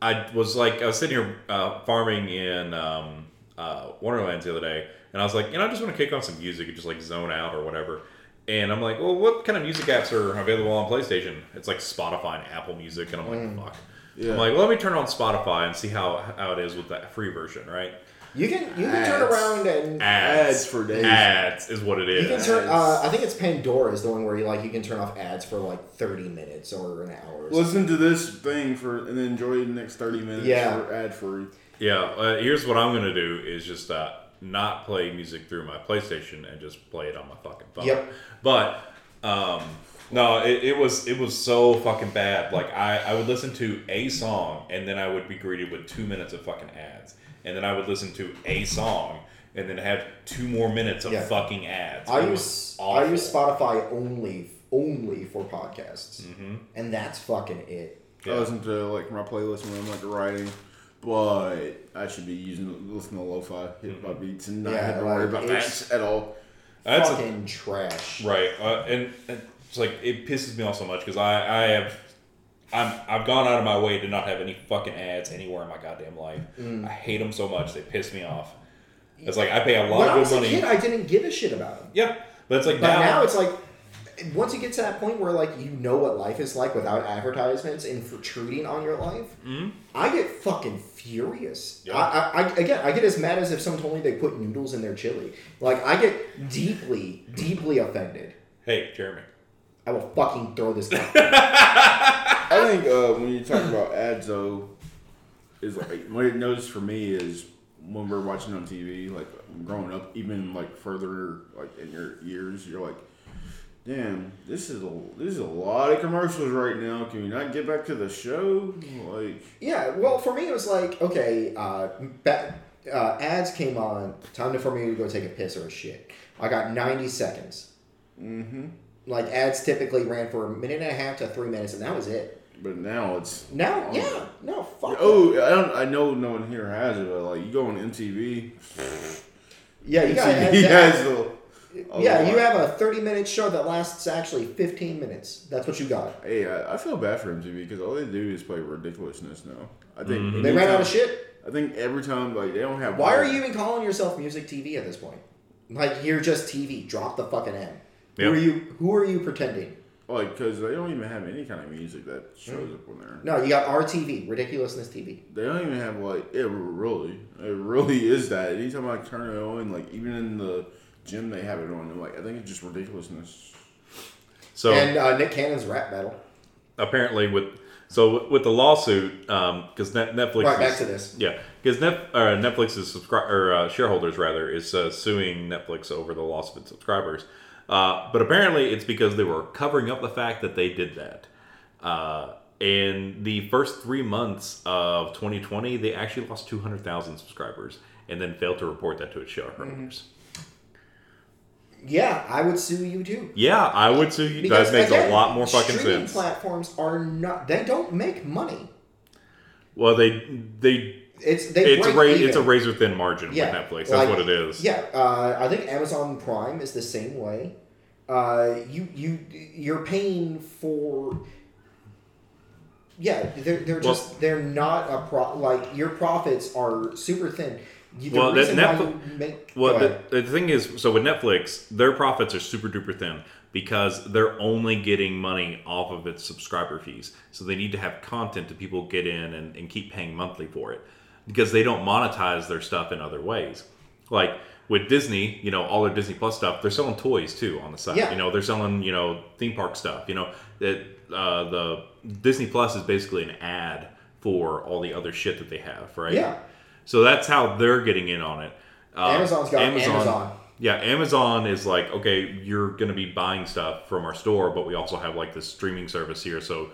I was like, I was sitting here uh, farming in um, uh, Wonderlands the other day, and I was like, you know, I just want to kick on some music and just like zone out or whatever. And I'm like, well, what kind of music apps are available on PlayStation? It's like Spotify and Apple Music, and I'm like, fuck. Yeah. I'm like, well, let me turn on Spotify and see how how it is with that free version, right? You can you can turn around and Ads, Ads for days. Ads is what it is. you can turn. Uh, I think it's Pandora is the one where you like you can turn off ads for like thirty minutes or an hour. or. Listen to this thing for and then enjoy the next thirty minutes Yeah. ad free. Yeah, uh, here's what I'm gonna do is just uh, not play music through my PlayStation and just play it on my fucking phone. Yep. But um, no, it, it was it was so fucking bad. Like I, I would listen to a song and then I would be greeted with two minutes of fucking ads, and then I would listen to a song and then have two more minutes of Yeah. fucking ads. I use I use Spotify only only for podcasts, Mhm. and that's fucking it. Yeah. I listen to like my playlist when I'm like writing, but I should be using listening to lo-fi hip hop beats and not Yeah, have to worry about it's- that at all. That's a- fucking trash. Right, uh, and, and it's like it pisses me off so much because I I have I'm I've gone out of my way to not have any fucking ads anywhere in my goddamn life. Mm. I hate them so much; they piss me off. It's like I pay a lot When I of was good a money. kid, I didn't give a shit about them. yeah, but it's like But now, now it's like once you get to that point where like you know what life is like without advertisements intruding on your life, I get fucking furious. Yeah. I, I, I again, I get as mad as if someone told me they put noodles in their chili. Like I get deeply, deeply offended. hey Jeremy, I will fucking throw this. I think uh, when you talk about ads though, is like what it noticed for me is when we're watching on TV, like growing up, even like further like in your years, you're like, damn, this is a this is a lot of commercials right now. Can we not get back to the show? Like, Yeah, well, for me, it was like, okay, uh, ba- uh, ads came on, time to, for me to go take a piss or a shit. I got 90 seconds. mm-hmm. Like, ads typically ran for a minute and a half to three minutes, and that was it. But now it's Now, yeah, no, fuck. oh, I don't. I know no one here has it, but like you go on MTV, yeah, you got MTV ads. has the. a yeah, you have a 30 minute show that lasts actually 15 minutes. That's what you got. Hey, I, I feel bad for MTV because all they do is play ridiculousness now. I think Mhm. They ran out of shit. I think every time like they don't have. Why are you even calling yourself music TV at this point? Like, you're just TV. Drop the fucking M. Who are you? Who are you pretending? Like because they don't even have any kind of music that shows up on there. No, you got RTV, Ridiculousness TV. They don't even have like it really. It really is that. Anytime I turn it on, like even in the gym they have it on. I'm like I think it's just ridiculousness. So and uh, Nick Cannon's rap battle. apparently, with so with the lawsuit, because Net, Netflix Right, back is- to this. Yeah, because Net, uh, Netflix's subscri- or uh, shareholders rather is uh, suing Netflix over the loss of its subscribers. Uh, but apparently, it's because they were covering up the fact that they did that. Uh, in the first three months of 2020, they actually lost 200,000 subscribers, and then failed to report that to its shareholders. Yeah, I would sue you too. Yeah, I would sue you. That makes again, a lot more fucking streaming sense. platforms are not. They don't make money. well, they they It's they it's a ra- even. it's a razor thin margin Yeah, with Netflix. That's like- what it is. Yeah, uh, I think Amazon Prime is the same way. Uh, you you you're paying for. Yeah, they're they're Well- just they're not a pro like your profits are super thin. The Well, that Netflix- make Well, the, the thing is, so with Netflix, their profits are super duper thin because they're only getting money off of its subscriber fees. So they need to have content that people get in and, and keep paying monthly for it because they don't monetize their stuff in other ways. Like with Disney, you know, all their Disney Plus stuff, they're selling toys too on the side. Yeah. You know, they're selling, you know, theme park stuff. You know, that uh, the Disney Plus is basically an ad for all the other shit that they have, right? Yeah. So that's how they're getting in on it. Uh, Amazon's got Amazon. Yeah, Amazon is like, okay, you're going to be buying stuff from our store, but we also have like this streaming service here. So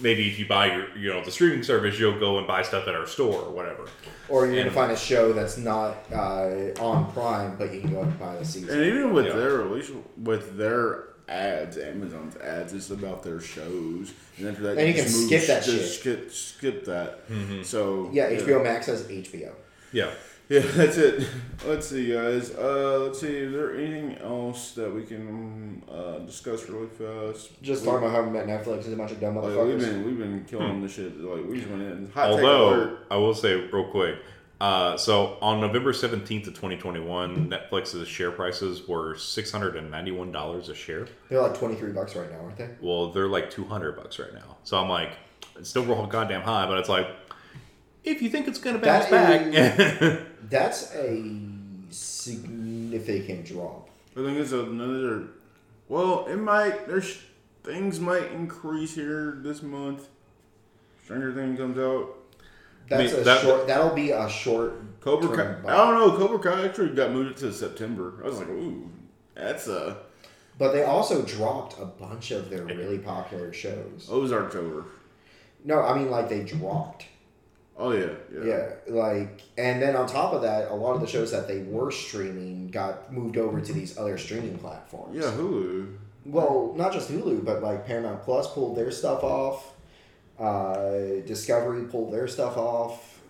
maybe if you buy your, you know, the streaming service, you'll go and buy stuff at our store or whatever. Or you're gonna find a show that's not uh, on Prime, but you can go and buy the season. And even with Yeah. their relation with their ads, Amazon's ads, it's about their shows. And after that, And you can just skip that shit. Skip, skip that. So yeah, HBO Max has HBO. Yeah. Yeah, that's it. Let's see, guys. Uh, let's see. Is there anything else that we can uh, discuss really fast? Just talking about how Netflix is a bunch of dumb Like, we've been we've been killing the shit. Like we just went in. Hot take Although, alert. I will say real quick. Uh, so on November 17th of 2021, Netflix's share prices were $691 a share. They're like twenty three bucks right now, aren't they? Well, they're like 200 bucks right now. So I'm like, it's still real goddamn high, but it's like, if you think it's going to bounce That back. That's a significant drop. I think it's another. Well, it might. There's things might increase here this month. Stranger Things comes out. That's mean, a that- short. That'll be a short. Cobra Kai. buy. I don't know. Cobra Kai actually got moved to September. I was like, ooh, that's a But they also dropped a bunch of their really popular shows. Ozark's over. No, I mean like they dropped. Oh yeah, yeah. Yeah, like, and then on top of that, a lot of the shows that they were streaming got moved over to these other streaming platforms. Yeah, Hulu. Well, not just Hulu, but like Paramount Plus pulled their stuff off. Uh, Discovery pulled their stuff off.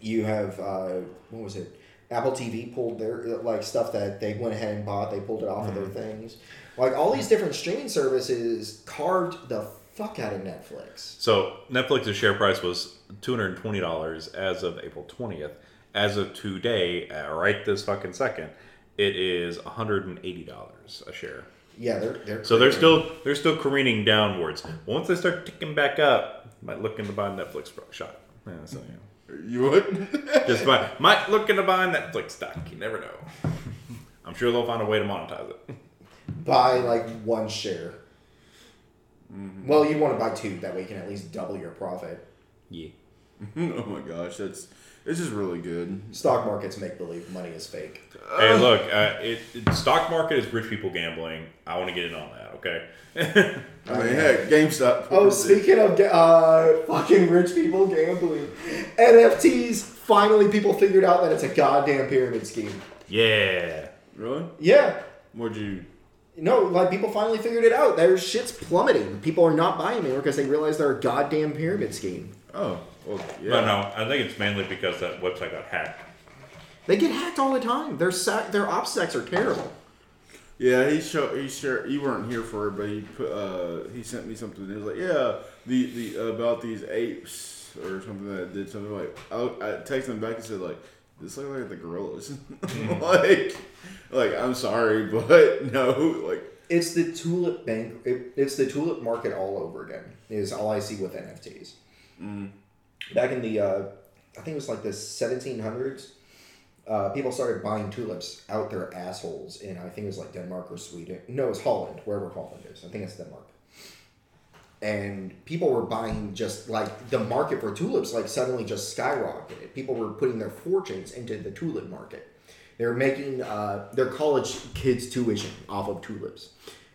You have uh, what was it? Apple TV pulled their like stuff that they went ahead and bought. They pulled it off of their things. Like all these different streaming services carved the fuck out of Netflix. so Netflix's share price was $220 as of April 20th. As of today, uh, right this fucking second, it is $180 a share. Yeah, they're they're So they're still they're still careening downwards. Once they start ticking back up, might look into buy Netflix shot. Yeah, so, you. You would? Just buy, might look into buying Netflix stock. You never know. I'm sure they'll find a way to monetize it. buy like one share. Well, you want to buy two. That way, you can at least double your profit. Yeah. oh my gosh, that's It's just really good. Stock market's make believe. Money is fake. Hey, look, uh, it, it stock market is rich people gambling. I want to get in on that. Okay. I mean, heck, GameStop. Oh, speaking of uh, fucking rich people gambling, NFTs. Finally, people figured out that it's a goddamn pyramid scheme. yeah. Really? Yeah. What'd you? No, like people finally figured it out. Their shit's plummeting. People are not buying anymore because they realize they're a goddamn pyramid scheme. Oh, well, yeah. But no, I think it's mainly because that website got hacked. They get hacked all the time. Their sac- their OPSECs are terrible. Yeah, he show he shared. You weren't here for it, but he put uh he sent me something. It was like, yeah, the the about these apes or something that did something like. I, I texted him back and said like, this look like the gorillas. like, like I'm sorry, but no, like It's the tulip bank. It, it's the tulip market all over again. Is all I see with NFTs. Back in the, uh, I think it was like the 1700s. Uh, people started buying tulips out their assholes in I think it was like Denmark or Sweden. No, it was Holland, wherever Holland is. I think it's Denmark. And people were buying just like the market for tulips like suddenly just skyrocketed. People were putting their fortunes into the tulip market. They were making uh, their college kids' tuition off of tulips.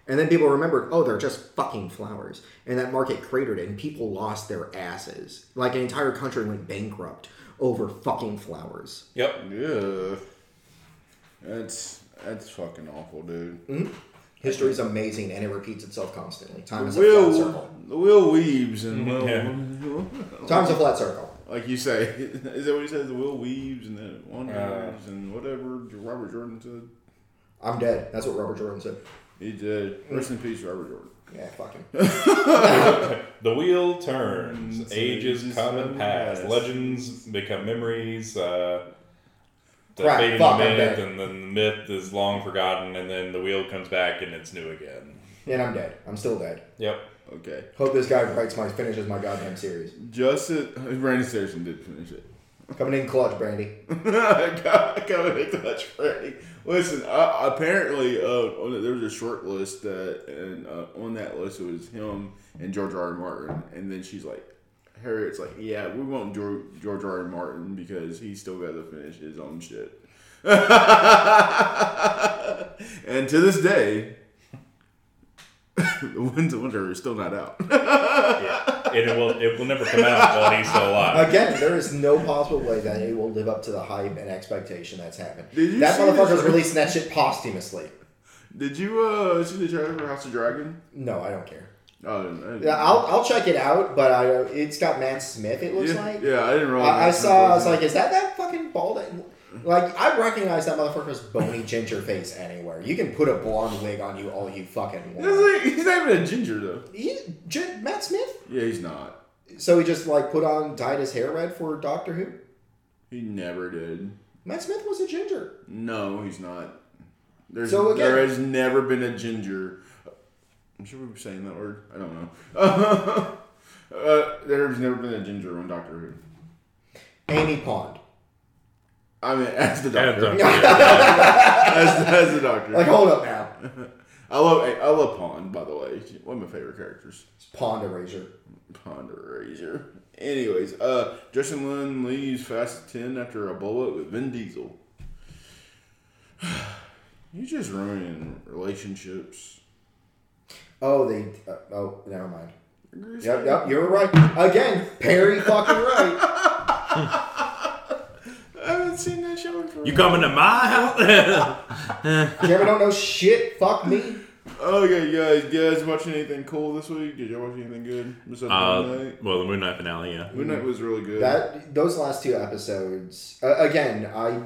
And then people remembered, oh, they're just fucking flowers. And that market cratered and people lost their asses. Like an entire country went bankrupt over fucking flowers. Yep. yeah, that's that's fucking awful, dude. History's amazing and it repeats itself constantly. Time is The a flat wheel, circle. the wheel weaves and well, Time's a flat circle. like you say, is that what he says? The wheel weaves and then one wanders and whatever Robert Jordan said. I'm dead. That's what Robert Jordan said. He did. Rest in peace, Robert Jordan. Yeah, fucking. The wheel turns. Ages ages come and pass. and pass. Legends become memories. Uh, the Crap, fading fuck, I'm myth, dead. and then the myth is long forgotten, and then the wheel comes back and it's new again. And I'm dead. I'm still dead. Yep. Okay. Hope this guy writes my finishes my goddamn series. Justice Brandon Sanderson did finish it. Coming in clutch, Brandy. Coming in clutch, Freddie. Listen, uh, apparently, uh, on the, there was a short list that, and uh, on that list it was him and George R. R. Martin, and then she's like, Harriet's like, yeah, we want George, George R. R. Martin because he's still got to finish his own shit. and to this day, the Winds of Winter is still not out. Yeah. and it will it will never come out while he's still alive. Again, there is no possible way that it will live up to the hype and expectation that's happened. Did you That see motherfucker's releasing that shit posthumously. Did you uh, see the trailer for House of Dragon? No, I don't care. Oh, yeah, I'll, I'll check it out, but I it's got Matt Smith. It looks yeah, like. yeah, I didn't realize. I, I saw. I was like, is that that fucking bald? Like, I recognize that motherfucker's bony ginger face anywhere. You can put a blonde wig on you all you fucking He's want. like- he's not even a ginger though. He, J- Matt Smith. Yeah, he's not. So he just like put on dyed his hair red for Doctor Who. He never did. Matt Smith was a ginger. No, he's not. There's So again- there has never been a ginger. I'm sure we were saying that word. I don't know. uh, there's never been a ginger on Doctor Who. Amy Pond. I mean, as the And, doctor, uh, as, as the doctor. Like, hold up now. I love I love Pond. By the way, She's one of my favorite characters. It's Pond Erasure. Pond Erasure. Anyways, uh, Justin Lin leaves Fast 10 after a bullet with Vin Diesel. You just ruining relationships. Oh, they. Uh, oh, never mind. Yep, yep, you were right. Again, Perry fucking right. I haven't seen that show in forever. You coming to my house? Jeremy don't know shit. Fuck me. Okay, you guys, guys, watching anything cool this week? Did y'all watch anything good? Besides uh, Moon Knight? well, the Moon Knight finale, yeah. Moon Knight was really good. That those last two episodes. Uh, again, I.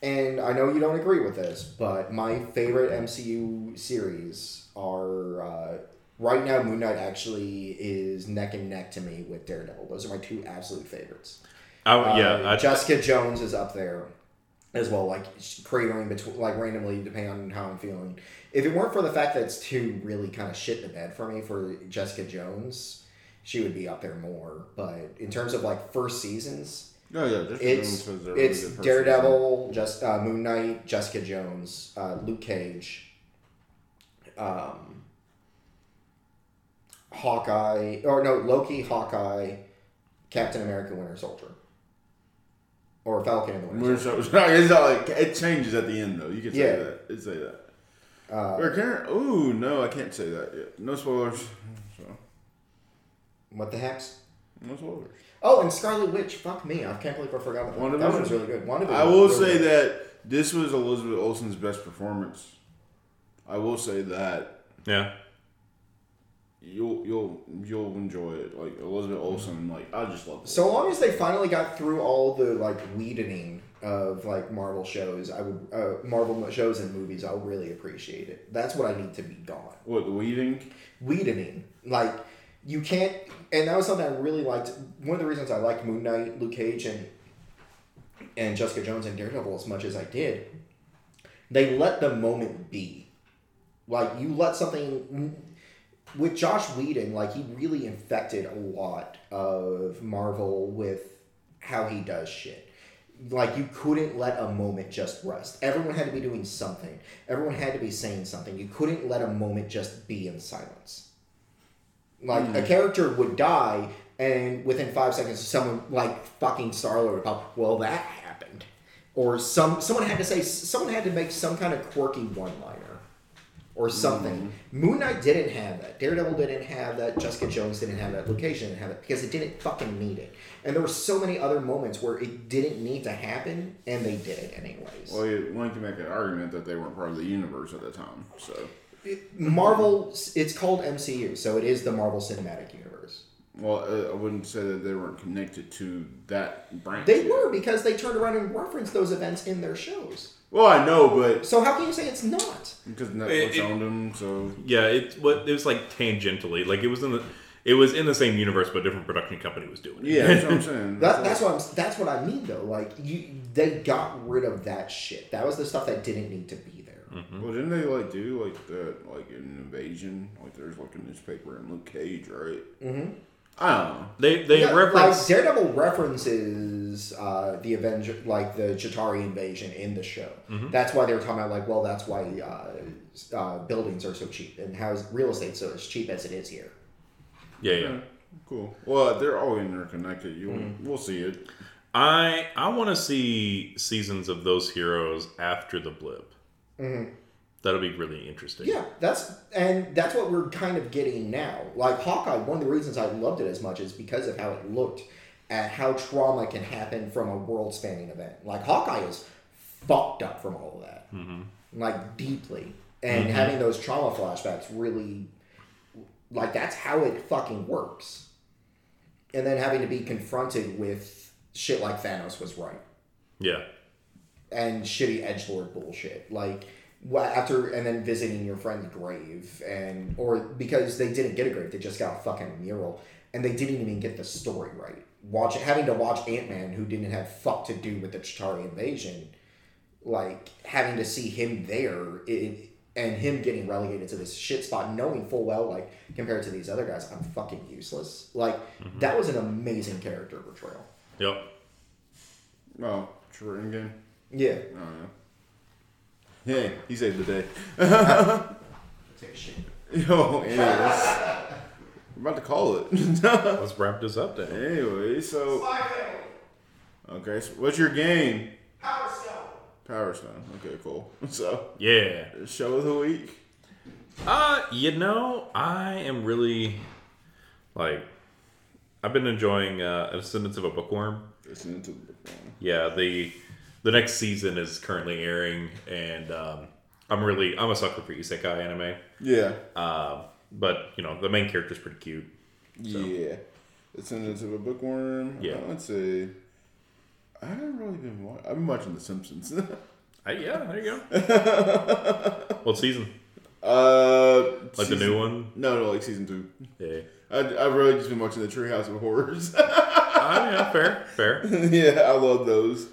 And I know you don't agree with this, but my favorite MCU series are uh, right now. Moon Knight actually is neck and neck to me with Daredevil. Those are my two absolute favorites. Oh, yeah. Uh, I, Jessica Jones is up there as well, like cratering between, like randomly depending on how I'm feeling. If it weren't for the fact that it's two really kind of shit in the bed for me for Jessica Jones, she would be up there more. But in terms of like first seasons, oh, yeah, Jessica it's Jones was a really it's good. Daredevil, just uh, Moon Knight, Jessica Jones, uh, Luke Cage, um, Hawkeye, or no Loki, Hawkeye, Captain America, Winter Soldier. or Falcon and the Winter Winter Soldier. Soldier. It's not like it changes at the end though. You can say Yeah. that. It's say that. Uh, or can Ooh, no, I can't say that yet. No spoilers. So what the heck's? no spoilers. Oh, and Scarlet Witch. Fuck me. I can't believe I forgot about that. That one was really good. WandaVision I will really say good. that this was Elizabeth Olsen's best performance. I will say that Yeah. you'll you'll you'll enjoy it. Like Elizabeth Olsen, like I just love. So long as they finally got through all the like weedening of like Marvel shows, I would uh, Marvel shows and movies. I'll really appreciate it. That's what I need to be gone. What the weeding? Weedening, like you can't, and that was something I really liked. One of the reasons I liked Moon Knight, Luke Cage, and and Jessica Jones and Daredevil as much as I did, they let the moment be. Like you let something with Josh Whedon, like he really infected a lot of Marvel with how he does shit. Like you couldn't let a moment just rest. Everyone had to be doing something. Everyone had to be saying something. You couldn't let a moment just be in silence. Like a hmm. character would die, and within five seconds, someone like fucking Star Lord would pop. Well, that happened, or some someone had to say someone had to make some kind of quirky one liner or something. Moon Knight didn't have that. Daredevil didn't have that. Jessica Jones didn't have that. Luke Cage didn't have it because it didn't fucking need it. And there were so many other moments where it didn't need to happen, and they did it anyways. Well, you, one can make an argument that they weren't part of the universe at the time. So Marvel, it's called MCU, so it is the Marvel Cinematic Universe. well, uh, I wouldn't say that they weren't connected to that branch. They yet. were because they turned around and referenced those events in their shows. Well, I know, but So how can you say it's not? because Netflix It- it- owned them, so Yeah, it what it was like tangentially, like it was in the it was in the same universe, but a different production company was doing it. yeah, that's what I'm saying. That, that's what I'm. That's what I mean, though. Like you, they got rid of that shit. That was the stuff that didn't need to be there. Well, didn't they like do like that, like an invasion? Like there's like a newspaper in Luke Cage, right? Mm-hmm. I don't know. They they Yeah, reference like Daredevil references uh, the Avenger, like the Chitauri invasion in the show. That's why they were talking about like, well, that's why uh, uh, buildings are so cheap and how is real estate so as cheap as it is here. yeah yeah. Cool. Well, they're all interconnected. You, Mm-hmm. we'll see it. I I want to see seasons of those heroes after the blip. That'll be really interesting. Mm-hmm. Yeah, that's and that's what we're kind of getting now. Like Hawkeye, one of the reasons I loved it as much is because of how it looked at how trauma can happen from a world spanning event. Like Hawkeye is fucked up from all of that, like deeply, and having those trauma flashbacks really, like that's how it fucking works. And then having to be confronted with shit like Thanos was right yeah. and shitty edge lord bullshit. Like after and then visiting your friend's grave and or because they didn't get a grave, they just got a fucking mural and they didn't even get the story right. Watch having to watch Ant Man who didn't have fuck to do with the Chitauri invasion, like having to see him there it, and him getting relegated to this shit spot, knowing full well like compared to these other guys, I'm fucking useless. Like mm-hmm. that was an amazing character portrayal. Yep. Oh, true game. Yeah. I don't know. Hey, he saved the day. Take a shit. Yo, anyways, we're about to call it. Let's wrap this up then. anyway, so okay, so what's your game? Power Stone. Power Stone. Okay, cool. So Yeah. show of the week. Uh, you know, I am really like I've been enjoying uh Ascendance of a Bookworm. Listen to the book one. Yeah, the the next season is currently airing and um I'm really I'm a sucker for isekai anime. Yeah, Um but you know, the main character's pretty cute. yeah. Descendants of a bookworm. Yeah. Uh, let's see. I haven't really been. Wa- I've been watching The Simpsons. Hey, yeah, there you go. what season? uh, Like the new one? No, no, like season two. Yeah. I, I've really just been watching the Treehouse of Horrors. Oh yeah, fair, fair. yeah, I love those.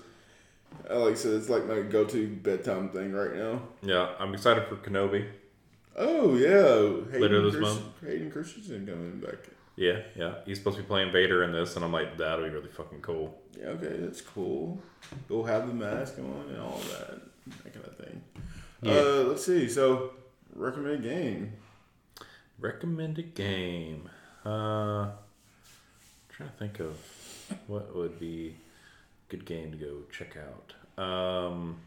I like I said, it's like my go-to bedtime thing right now. Yeah, I'm excited for Kenobi. Oh yeah, Hayden Later this Christ- month. Hayden Christensen coming back. Yeah, yeah. He's supposed to be playing Vader in this, and I'm like, that'll be really fucking cool. Yeah, okay, that's cool. He'll have the mask on and all that, that kind of thing. Yeah. Uh, let's see. So, recommended game. Recommended game. Uh, trying to think of what would be. good game to go check out. Um,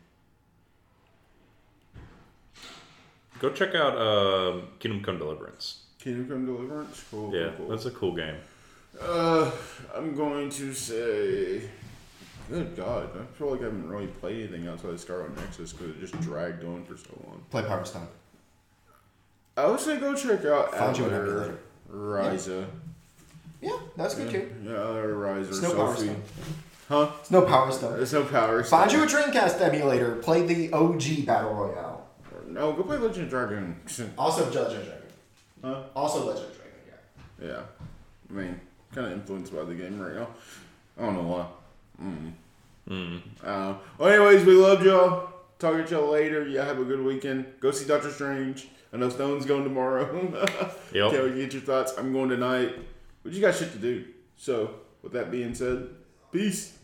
go check out uh, Kingdom Come Deliverance. Kingdom Come Deliverance. Cool. Yeah, cool, cool. that's a cool game. Uh, I'm going to say. Good God, I feel like I haven't really played anything outside of Star Wars Nexus because it just dragged on for so long. Play Power Stone. I would say go check out Find you an Atelier emulator. Ryza. Yeah, that's good too. Yeah, Riza. Ryza. It's Power Sophie. Stone. Huh? It's no Power Stone. There's no power. Find Stone. you a Dreamcast emulator. Play the OG Battle Royale. No, go play Legend of Dragoon. Also Legend of Dragoon. Huh? Also Legend of Dragoon. Yeah. Yeah. I mean, kind of influenced by the game right now. I don't know why. Mm. Mm. Uh, well, anyways, we love y'all. Talk to y'all later. Yeah, have a good weekend. Go see Doctor Strange. I know Stone's going tomorrow. Yep. Can't get your thoughts. I'm going tonight. But you got shit to do. So, with that being said, peace.